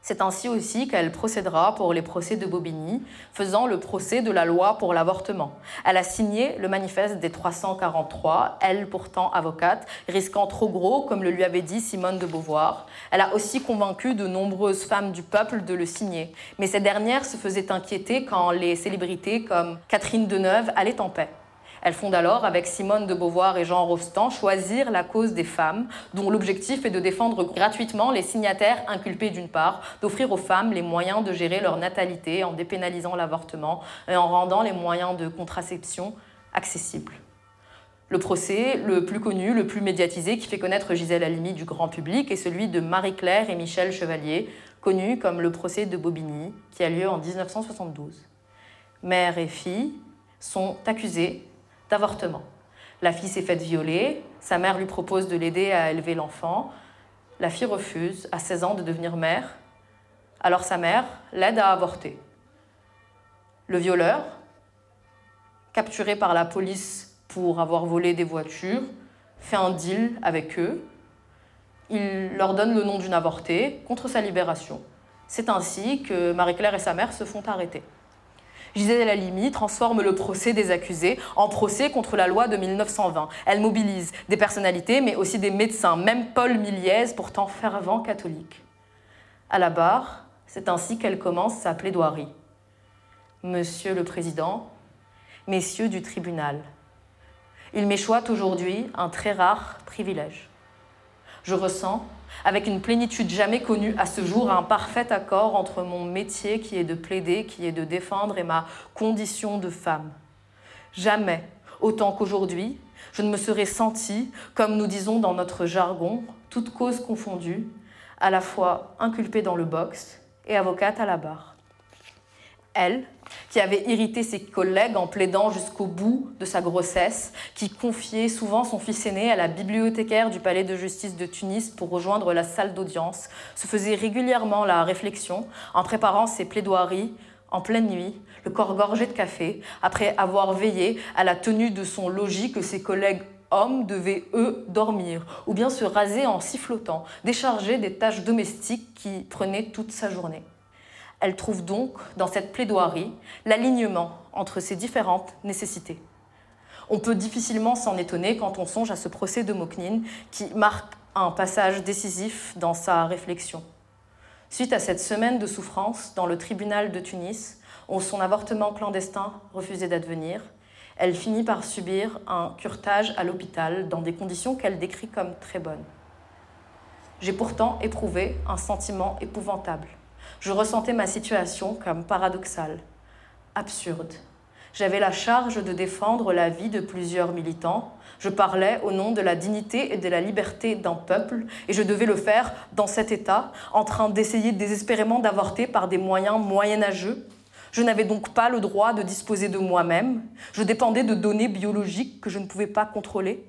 C'est ainsi aussi qu'elle procédera pour les procès de Bobigny, faisant le procès de la loi pour l'avortement. Elle a signé le manifeste des 343, elle pourtant avocate, risquant trop gros, comme le lui avait dit Simone de Beauvoir. Elle a aussi convaincu de nombreuses femmes du peuple de le signer. Mais ces dernières se faisaient inquiéter quand les célébrités comme Catherine Deneuve allaient en paix. Elle fonde alors, avec Simone de Beauvoir et Jean Rostand, Choisir la cause des femmes, dont l'objectif est de défendre gratuitement les signataires inculpés d'une part, d'offrir aux femmes les moyens de gérer leur natalité en dépénalisant l'avortement et en rendant les moyens de contraception accessibles. Le procès le plus connu, le plus médiatisé, qui fait connaître Gisèle Halimi du grand public, est celui de Marie-Claire et Michel Chevalier, connu comme le procès de Bobigny, qui a lieu en 1972. Mère et fille sont accusées d'avortement. La fille s'est faite violer, sa mère lui propose de l'aider à élever l'enfant. La fille refuse, à 16 ans, de devenir mère. Alors sa mère l'aide à avorter. Le violeur, capturé par la police pour avoir volé des voitures, fait un deal avec eux. Il leur donne le nom d'une avortée contre sa libération. C'est ainsi que Marie-Claire et sa mère se font arrêter. Gisèle Halimi transforme le procès des accusés en procès contre la loi de 1920. Elle mobilise des personnalités, mais aussi des médecins, même Paul Miliez, pourtant fervent catholique. À la barre, c'est ainsi qu'elle commence sa plaidoirie. Monsieur le Président, Messieurs du tribunal, il m'échoit aujourd'hui un très rare privilège. Je ressens avec une plénitude jamais connue à ce jour, un parfait accord entre mon métier qui est de plaider, qui est de défendre, et ma condition de femme. Jamais, autant qu'aujourd'hui, je ne me serais sentie, comme nous disons dans notre jargon, toute cause confondue, à la fois inculpée dans le box et avocate à la barre. Elle, qui avait irrité ses collègues en plaidant jusqu'au bout de sa grossesse, qui confiait souvent son fils aîné à la bibliothécaire du palais de justice de Tunis pour rejoindre la salle d'audience, se faisait régulièrement la réflexion en préparant ses plaidoiries en pleine nuit, le corps gorgé de café, après avoir veillé à la tenue de son logis que ses collègues hommes devaient, eux, dormir, ou bien se raser en sifflotant, décharger des tâches domestiques qui prenaient toute sa journée. Elle trouve donc dans cette plaidoirie l'alignement entre ces différentes nécessités. On peut difficilement s'en étonner quand on songe à ce procès de Moknin qui marque un passage décisif dans sa réflexion. Suite à cette semaine de souffrance dans le tribunal de Tunis, où son avortement clandestin refusait d'advenir, elle finit par subir un curtage à l'hôpital dans des conditions qu'elle décrit comme très bonnes. J'ai pourtant éprouvé un sentiment épouvantable je ressentais ma situation comme paradoxale, absurde. J'avais la charge de défendre la vie de plusieurs militants. Je parlais au nom de la dignité et de la liberté d'un peuple, et je devais le faire dans cet état, en train d'essayer désespérément d'avorter par des moyens moyenâgeux. Je n'avais donc pas le droit de disposer de moi-même. Je dépendais de données biologiques que je ne pouvais pas contrôler.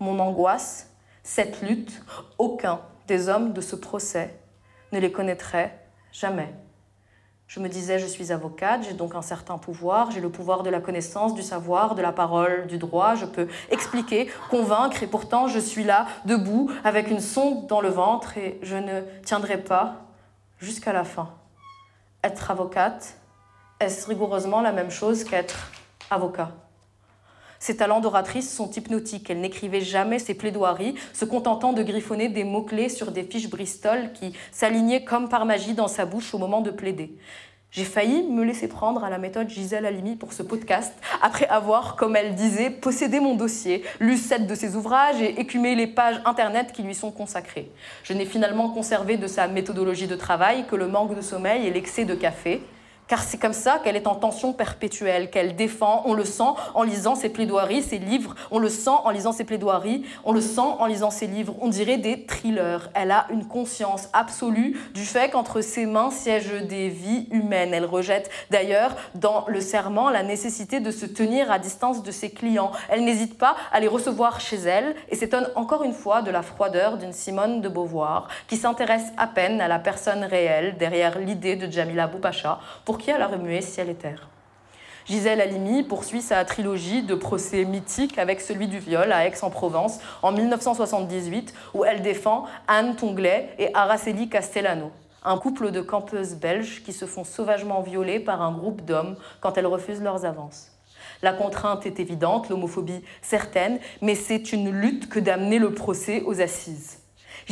Mon angoisse, cette lutte, aucun des hommes de ce procès ne les connaîtrait Jamais. Je me disais, je suis avocate, j'ai donc un certain pouvoir, j'ai le pouvoir de la connaissance, du savoir, de la parole, du droit, je peux expliquer, convaincre, et pourtant je suis là, debout, avec une sonde dans le ventre, et je ne tiendrai pas jusqu'à la fin. Être avocate, est-ce rigoureusement la même chose qu'être avocat? Ses talents d'oratrice sont hypnotiques. Elle n'écrivait jamais ses plaidoiries, se contentant de griffonner des mots-clés sur des fiches Bristol qui s'alignaient comme par magie dans sa bouche au moment de plaider. J'ai failli me laisser prendre à la méthode Gisèle Halimi pour ce podcast, après avoir, comme elle disait, possédé mon dossier, lu sept de ses ouvrages et écumé les pages internet qui lui sont consacrées. Je n'ai finalement conservé de sa méthodologie de travail que le manque de sommeil et l'excès de café, car c'est comme ça qu'elle est en tension perpétuelle, qu'elle défend, on le sent en lisant ses plaidoiries, ses livres, on le sent en lisant ses plaidoiries, on le sent en lisant ses livres, on dirait des thrillers. Elle a une conscience absolue du fait qu'entre ses mains siègent des vies humaines. Elle rejette d'ailleurs dans le serment la nécessité de se tenir à distance de ses clients. Elle n'hésite pas à les recevoir chez elle et s'étonne encore une fois de la froideur d'une Simone de Beauvoir qui s'intéresse à peine à la personne réelle derrière l'idée de Jamila Boupacha pour qui remué ciel et terre. Gisèle Halimi poursuit sa trilogie de procès mythiques avec celui du viol à Aix-en-Provence en 1978 où elle défend Anne Tonglet et Araceli Castellano, un couple de campeuses belges qui se font sauvagement violer par un groupe d'hommes quand elles refusent leurs avances. La contrainte est évidente, l'homophobie certaine, mais c'est une lutte que d'amener le procès aux assises.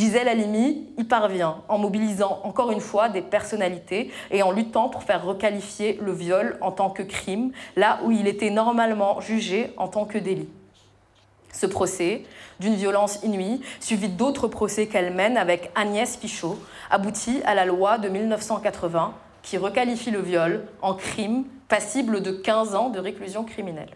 Gisèle Halimi y parvient en mobilisant encore une fois des personnalités et en luttant pour faire requalifier le viol en tant que crime, là où il était normalement jugé en tant que délit. Ce procès, d'une violence inouïe, suivi d'autres procès qu'elle mène avec Agnès Pichot, aboutit à la loi de 1980 qui requalifie le viol en crime passible de 15 ans de réclusion criminelle.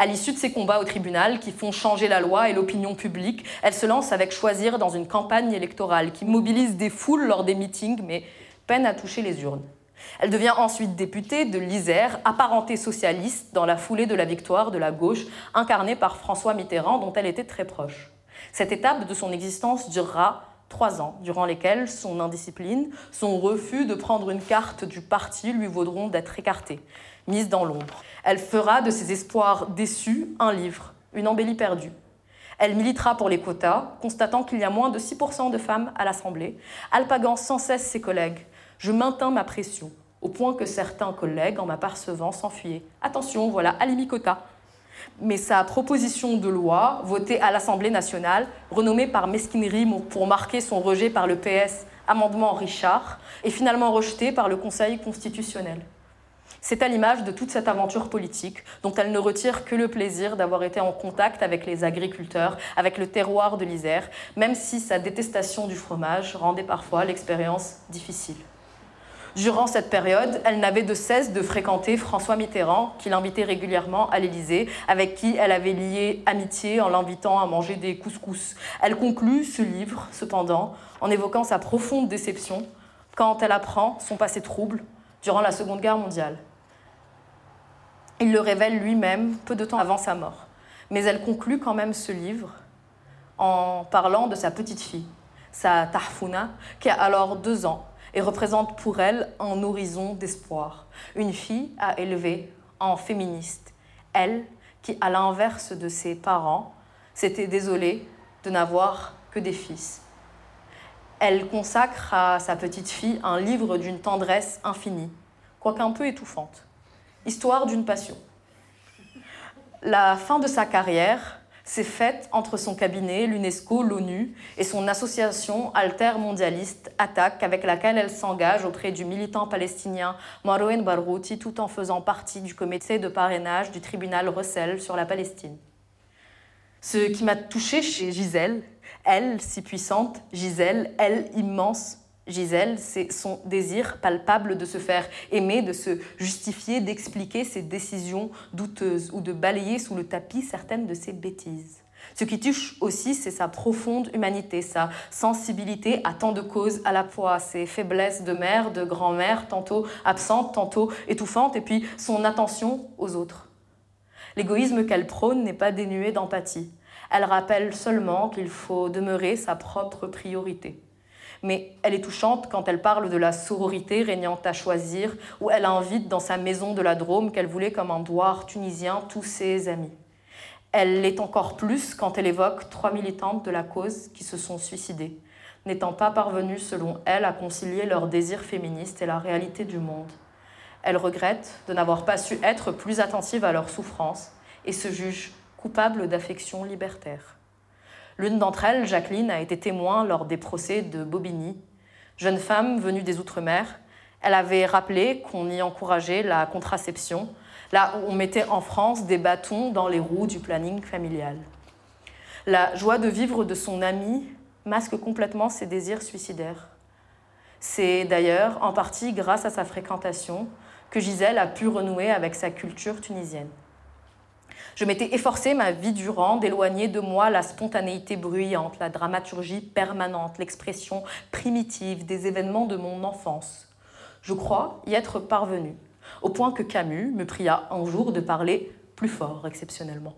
À l'issue de ces combats au tribunal qui font changer la loi et l'opinion publique, elle se lance avec Choisir dans une campagne électorale qui mobilise des foules lors des meetings mais peine à toucher les urnes. Elle devient ensuite députée de l'Isère, apparentée socialiste dans la foulée de la victoire de la gauche incarnée par François Mitterrand dont elle était très proche. Cette étape de son existence durera trois ans, durant lesquels son indiscipline, son refus de prendre une carte du parti lui vaudront d'être écartée mise dans l'ombre. Elle fera de ses espoirs déçus un livre, une embellie perdue. Elle militera pour les quotas, constatant qu'il y a moins de 6% de femmes à l'Assemblée, alpaguant sans cesse ses collègues. Je maintiens ma pression, au point que certains collègues, en m'apercevant, s'enfuyaient. Attention, voilà, Alimi Quota. Mais sa proposition de loi, votée à l'Assemblée nationale, renommée par mesquinerie pour marquer son rejet par le PS, amendement Richard, est finalement rejetée par le Conseil constitutionnel. C'est à l'image de toute cette aventure politique dont elle ne retire que le plaisir d'avoir été en contact avec les agriculteurs, avec le terroir de l'Isère, même si sa détestation du fromage rendait parfois l'expérience difficile. Durant cette période, elle n'avait de cesse de fréquenter François Mitterrand, qui l'invitait régulièrement à l'Élysée, avec qui elle avait lié amitié en l'invitant à manger des couscous. Elle conclut ce livre, cependant, en évoquant sa profonde déception quand elle apprend son passé trouble durant la Seconde Guerre mondiale. Il le révèle lui-même peu de temps avant sa mort. Mais elle conclut quand même ce livre en parlant de sa petite fille, sa Tahfouna, qui a alors deux ans et représente pour elle un horizon d'espoir. Une fille à élever en féministe. Elle, qui, à l'inverse de ses parents, s'était désolée de n'avoir que des fils. Elle consacre à sa petite fille un livre d'une tendresse infinie, quoique un peu étouffante. Histoire d'une passion. La fin de sa carrière s'est faite entre son cabinet, l'UNESCO, l'ONU et son association altermondialiste Attaque, avec laquelle elle s'engage auprès du militant palestinien Marouane Barghouti, tout en faisant partie du comité de parrainage du tribunal Russell sur la Palestine. Ce qui m'a touchée chez Gisèle, elle si puissante, Gisèle, elle immense, Gisèle, c'est son désir palpable de se faire aimer, de se justifier, d'expliquer ses décisions douteuses ou de balayer sous le tapis certaines de ses bêtises. Ce qui touche aussi, c'est sa profonde humanité, sa sensibilité à tant de causes à la fois, ses faiblesses de mère, de grand-mère, tantôt absentes, tantôt étouffantes, et puis son attention aux autres. L'égoïsme qu'elle prône n'est pas dénué d'empathie. Elle rappelle seulement qu'il faut demeurer sa propre priorité mais elle est touchante quand elle parle de la sororité régnante à choisir, où elle invite dans sa maison de la Drôme qu'elle voulait comme un douar tunisien tous ses amis. Elle l'est encore plus quand elle évoque trois militantes de la cause qui se sont suicidées, n'étant pas parvenues, selon elle, à concilier leurs désirs féministes et la réalité du monde. Elle regrette de n'avoir pas su être plus attentive à leurs souffrances et se juge coupable d'affection libertaire. L'une d'entre elles, Jacqueline, a été témoin lors des procès de Bobigny. Jeune femme venue des Outre-mer, elle avait rappelé qu'on y encourageait la contraception, là où on mettait en France des bâtons dans les roues du planning familial. La joie de vivre de son amie masque complètement ses désirs suicidaires. C'est d'ailleurs en partie grâce à sa fréquentation que Gisèle a pu renouer avec sa culture tunisienne. Je m'étais efforcée ma vie durant d'éloigner de moi la spontanéité bruyante, la dramaturgie permanente, l'expression primitive des événements de mon enfance. Je crois y être parvenue, au point que Camus me pria un jour de parler plus fort exceptionnellement.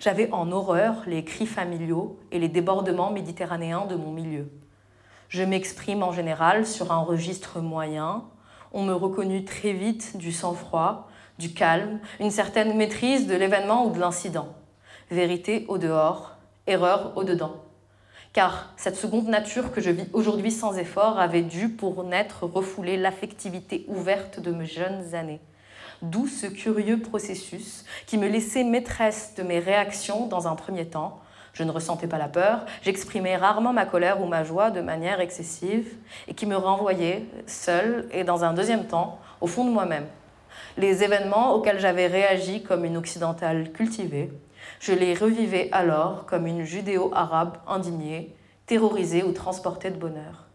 J'avais en horreur les cris familiaux et les débordements méditerranéens de mon milieu. Je m'exprime en général sur un registre moyen. On me reconnut très vite du sang-froid, du calme, une certaine maîtrise de l'événement ou de l'incident. Vérité au dehors, erreur au dedans. Car cette seconde nature que je vis aujourd'hui sans effort avait dû, pour naître, refouler l'affectivité ouverte de mes jeunes années. D'où ce curieux processus qui me laissait maîtresse de mes réactions dans un premier temps. Je ne ressentais pas la peur, j'exprimais rarement ma colère ou ma joie de manière excessive et qui me renvoyait, seule et dans un deuxième temps, au fond de moi-même. Les événements auxquels j'avais réagi comme une occidentale cultivée, je les revivais alors comme une judéo-arabe indignée, terrorisée ou transportée de bonheur.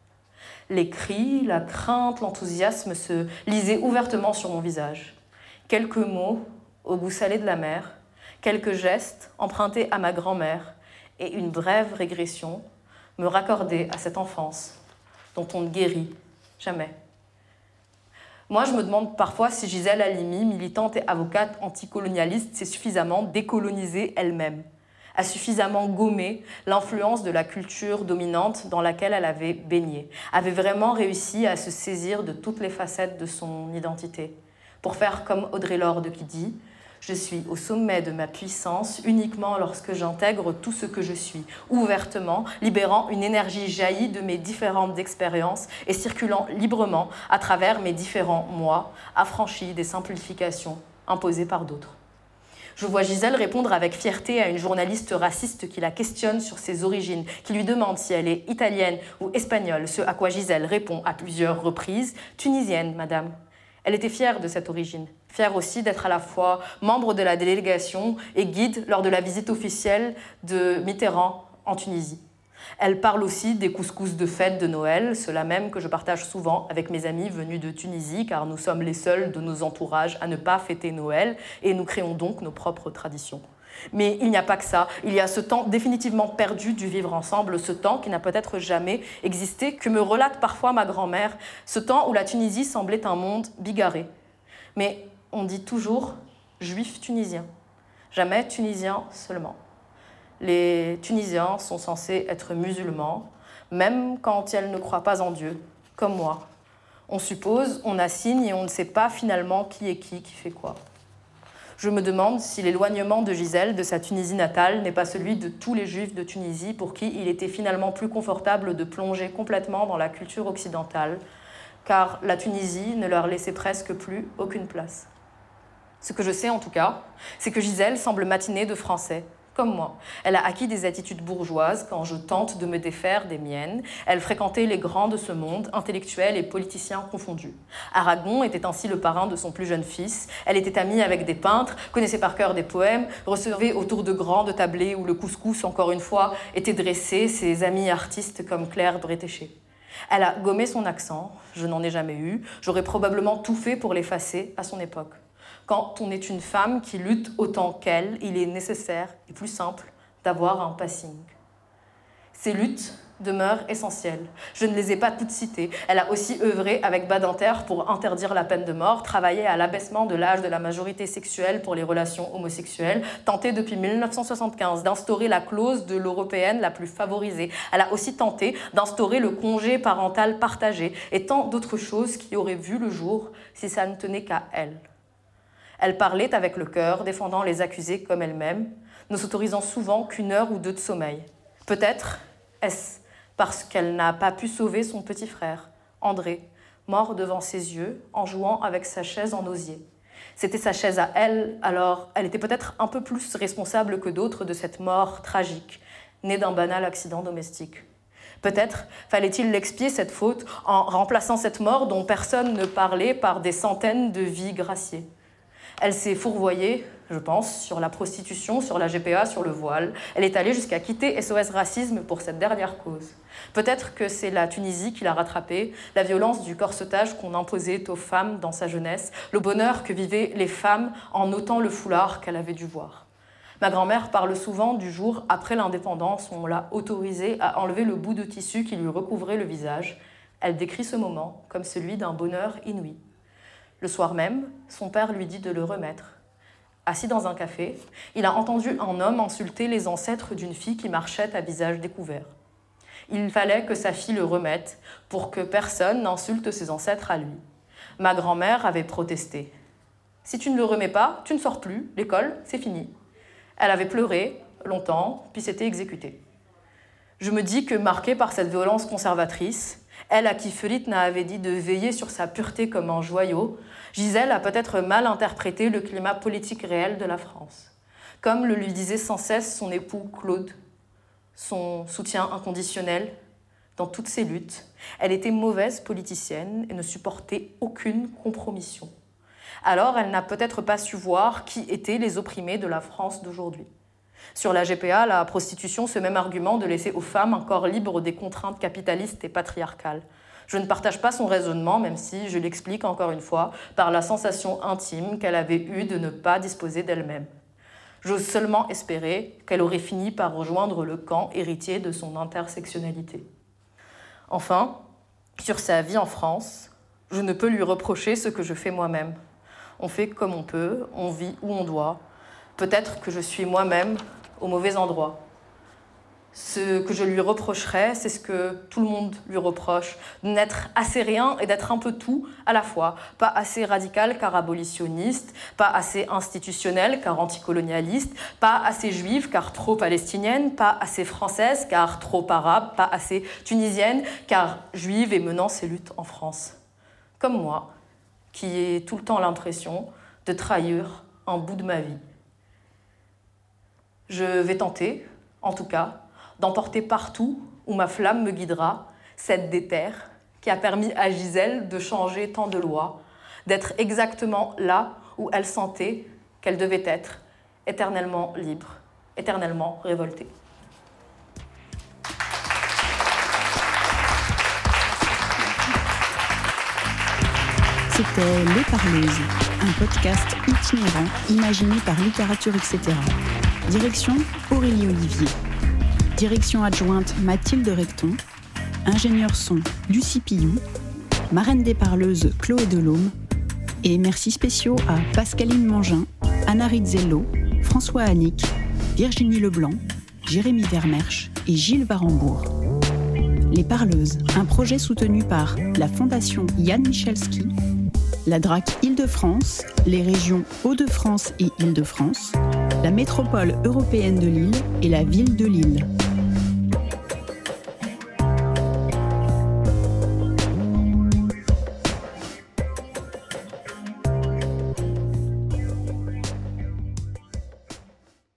Les cris, la crainte, l'enthousiasme se lisaient ouvertement sur mon visage. Quelques mots au goût salé de la mer, quelques gestes empruntés à ma grand-mère et une brève régression me raccordaient à cette enfance dont on ne guérit jamais. Moi, je me demande parfois si Gisèle Halimi, militante et avocate anticolonialiste, s'est suffisamment décolonisée elle-même, a suffisamment gommé l'influence de la culture dominante dans laquelle elle avait baigné, avait vraiment réussi à se saisir de toutes les facettes de son identité, pour faire comme Audrey Lorde qui dit je suis au sommet de ma puissance uniquement lorsque j'intègre tout ce que je suis, ouvertement, libérant une énergie jaillie de mes différentes expériences et circulant librement à travers mes différents moi, affranchis des simplifications imposées par d'autres. Je vois Gisèle répondre avec fierté à une journaliste raciste qui la questionne sur ses origines, qui lui demande si elle est italienne ou espagnole, ce à quoi Gisèle répond à plusieurs reprises Tunisienne, madame. Elle était fière de cette origine, fière aussi d'être à la fois membre de la délégation et guide lors de la visite officielle de Mitterrand en Tunisie. Elle parle aussi des couscous de fête de Noël, cela même que je partage souvent avec mes amis venus de Tunisie, car nous sommes les seuls de nos entourages à ne pas fêter Noël, et nous créons donc nos propres traditions. Mais il n'y a pas que ça. Il y a ce temps définitivement perdu du vivre ensemble, ce temps qui n'a peut-être jamais existé, que me relate parfois ma grand-mère, ce temps où la Tunisie semblait un monde bigarré. Mais on dit toujours juif tunisien, jamais tunisien seulement. Les Tunisiens sont censés être musulmans, même quand ils ne croient pas en Dieu, comme moi. On suppose, on assigne et on ne sait pas finalement qui est qui, qui fait quoi. Je me demande si l'éloignement de Gisèle de sa Tunisie natale n'est pas celui de tous les juifs de Tunisie pour qui il était finalement plus confortable de plonger complètement dans la culture occidentale, car la Tunisie ne leur laissait presque plus aucune place. Ce que je sais en tout cas, c'est que Gisèle semble matiner de français, comme moi. Elle a acquis des attitudes bourgeoises quand je tente de me défaire des miennes. Elle fréquentait les grands de ce monde, intellectuels et politiciens confondus. Aragon était ainsi le parrain de son plus jeune fils. Elle était amie avec des peintres, connaissait par cœur des poèmes, recevait autour de grandes tablés où le couscous, encore une fois, était dressé, ses amis artistes comme Claire Bretéché. Elle a gommé son accent, je n'en ai jamais eu, j'aurais probablement tout fait pour l'effacer à son époque. Quand on est une femme qui lutte autant qu'elle, il est nécessaire et plus simple d'avoir un passing. Ces luttes demeurent essentielles. Je ne les ai pas toutes citées. Elle a aussi œuvré avec Badinter pour interdire la peine de mort, travaillé à l'abaissement de l'âge de la majorité sexuelle pour les relations homosexuelles, tenté depuis 1975 d'instaurer la clause de l'européenne la plus favorisée. Elle a aussi tenté d'instaurer le congé parental partagé et tant d'autres choses qui auraient vu le jour si ça ne tenait qu'à elle. Elle parlait avec le cœur, défendant les accusés comme elle-même, ne s'autorisant souvent qu'une heure ou deux de sommeil. Peut-être est-ce parce qu'elle n'a pas pu sauver son petit frère, André, mort devant ses yeux en jouant avec sa chaise en osier. C'était sa chaise à elle, alors elle était peut-être un peu plus responsable que d'autres de cette mort tragique, née d'un banal accident domestique. Peut-être fallait-il l'expier cette faute en remplaçant cette mort dont personne ne parlait par des centaines de vies graciées. Elle s'est fourvoyée je pense, sur la prostitution, sur la GPA, sur le voile. Elle est allée jusqu'à quitter SOS Racisme pour cette dernière cause. Peut-être que c'est la Tunisie qui l'a rattrapée, la violence du corsetage qu'on imposait aux femmes dans sa jeunesse, le bonheur que vivaient les femmes en ôtant le foulard qu'elle avait dû voir. Ma grand-mère parle souvent du jour après l'indépendance où on l'a autorisée à enlever le bout de tissu qui lui recouvrait le visage. Elle décrit ce moment comme celui d'un bonheur inouï. Le soir même, son père lui dit de le remettre. Assis dans un café, il a entendu un homme insulter les ancêtres d'une fille qui marchait à visage découvert. Il fallait que sa fille le remette pour que personne n'insulte ses ancêtres à lui. Ma grand-mère avait protesté. Si tu ne le remets pas, tu ne sors plus, l'école, c'est fini. Elle avait pleuré longtemps, puis s'était exécutée. Je me dis que marquée par cette violence conservatrice, elle à qui Felitna avait dit de veiller sur sa pureté comme un joyau, Gisèle a peut-être mal interprété le climat politique réel de la France. Comme le lui disait sans cesse son époux Claude, son soutien inconditionnel dans toutes ses luttes, elle était mauvaise politicienne et ne supportait aucune compromission alors elle n'a peut-être pas su voir qui étaient les opprimés de la France d'aujourd'hui. Sur la GPA, la prostitution, ce même argument de laisser aux femmes un corps libre des contraintes capitalistes et patriarcales. Je ne partage pas son raisonnement, même si je l'explique encore une fois par la sensation intime qu'elle avait eue de ne pas disposer d'elle-même. J'ose seulement espérer qu'elle aurait fini par rejoindre le camp héritier de son intersectionnalité. Enfin, sur sa vie en France, je ne peux lui reprocher ce que je fais moi-même. On fait comme on peut, on vit où on doit. Peut-être que je suis moi-même au mauvais endroit. Ce que je lui reprocherais, c'est ce que tout le monde lui reproche, n'être assez rien et d'être un peu tout à la fois. Pas assez radical car abolitionniste, pas assez institutionnel car anticolonialiste, pas assez juive car trop palestinienne, pas assez française car trop arabe, pas assez tunisienne car juive et menant ses luttes en France. Comme moi, qui ai tout le temps l'impression de trahir un bout de ma vie. Je vais tenter, en tout cas, d'emporter partout où ma flamme me guidera cette déterre qui a permis à Gisèle de changer tant de lois, d'être exactement là où elle sentait qu'elle devait être, éternellement libre, éternellement révoltée. C'était Les Parleuses, un podcast itinérant imaginé par Littérature etc. Direction Aurélie Olivier. Direction adjointe Mathilde Recton. Ingénieur son Lucie Pillou. Marraine des Parleuses Chloé Delhomme. Et merci spéciaux à Pascaline Mangin, Anna Rizzello, François Annick, Virginie Leblanc, Jérémy Vermersch et Gilles Varembourg. Les Parleuses, un projet soutenu par la Fondation Yann Michalski la DRAC Île-de-France, les régions Hauts-de-France et Île-de-France, la métropole européenne de Lille et la ville de Lille.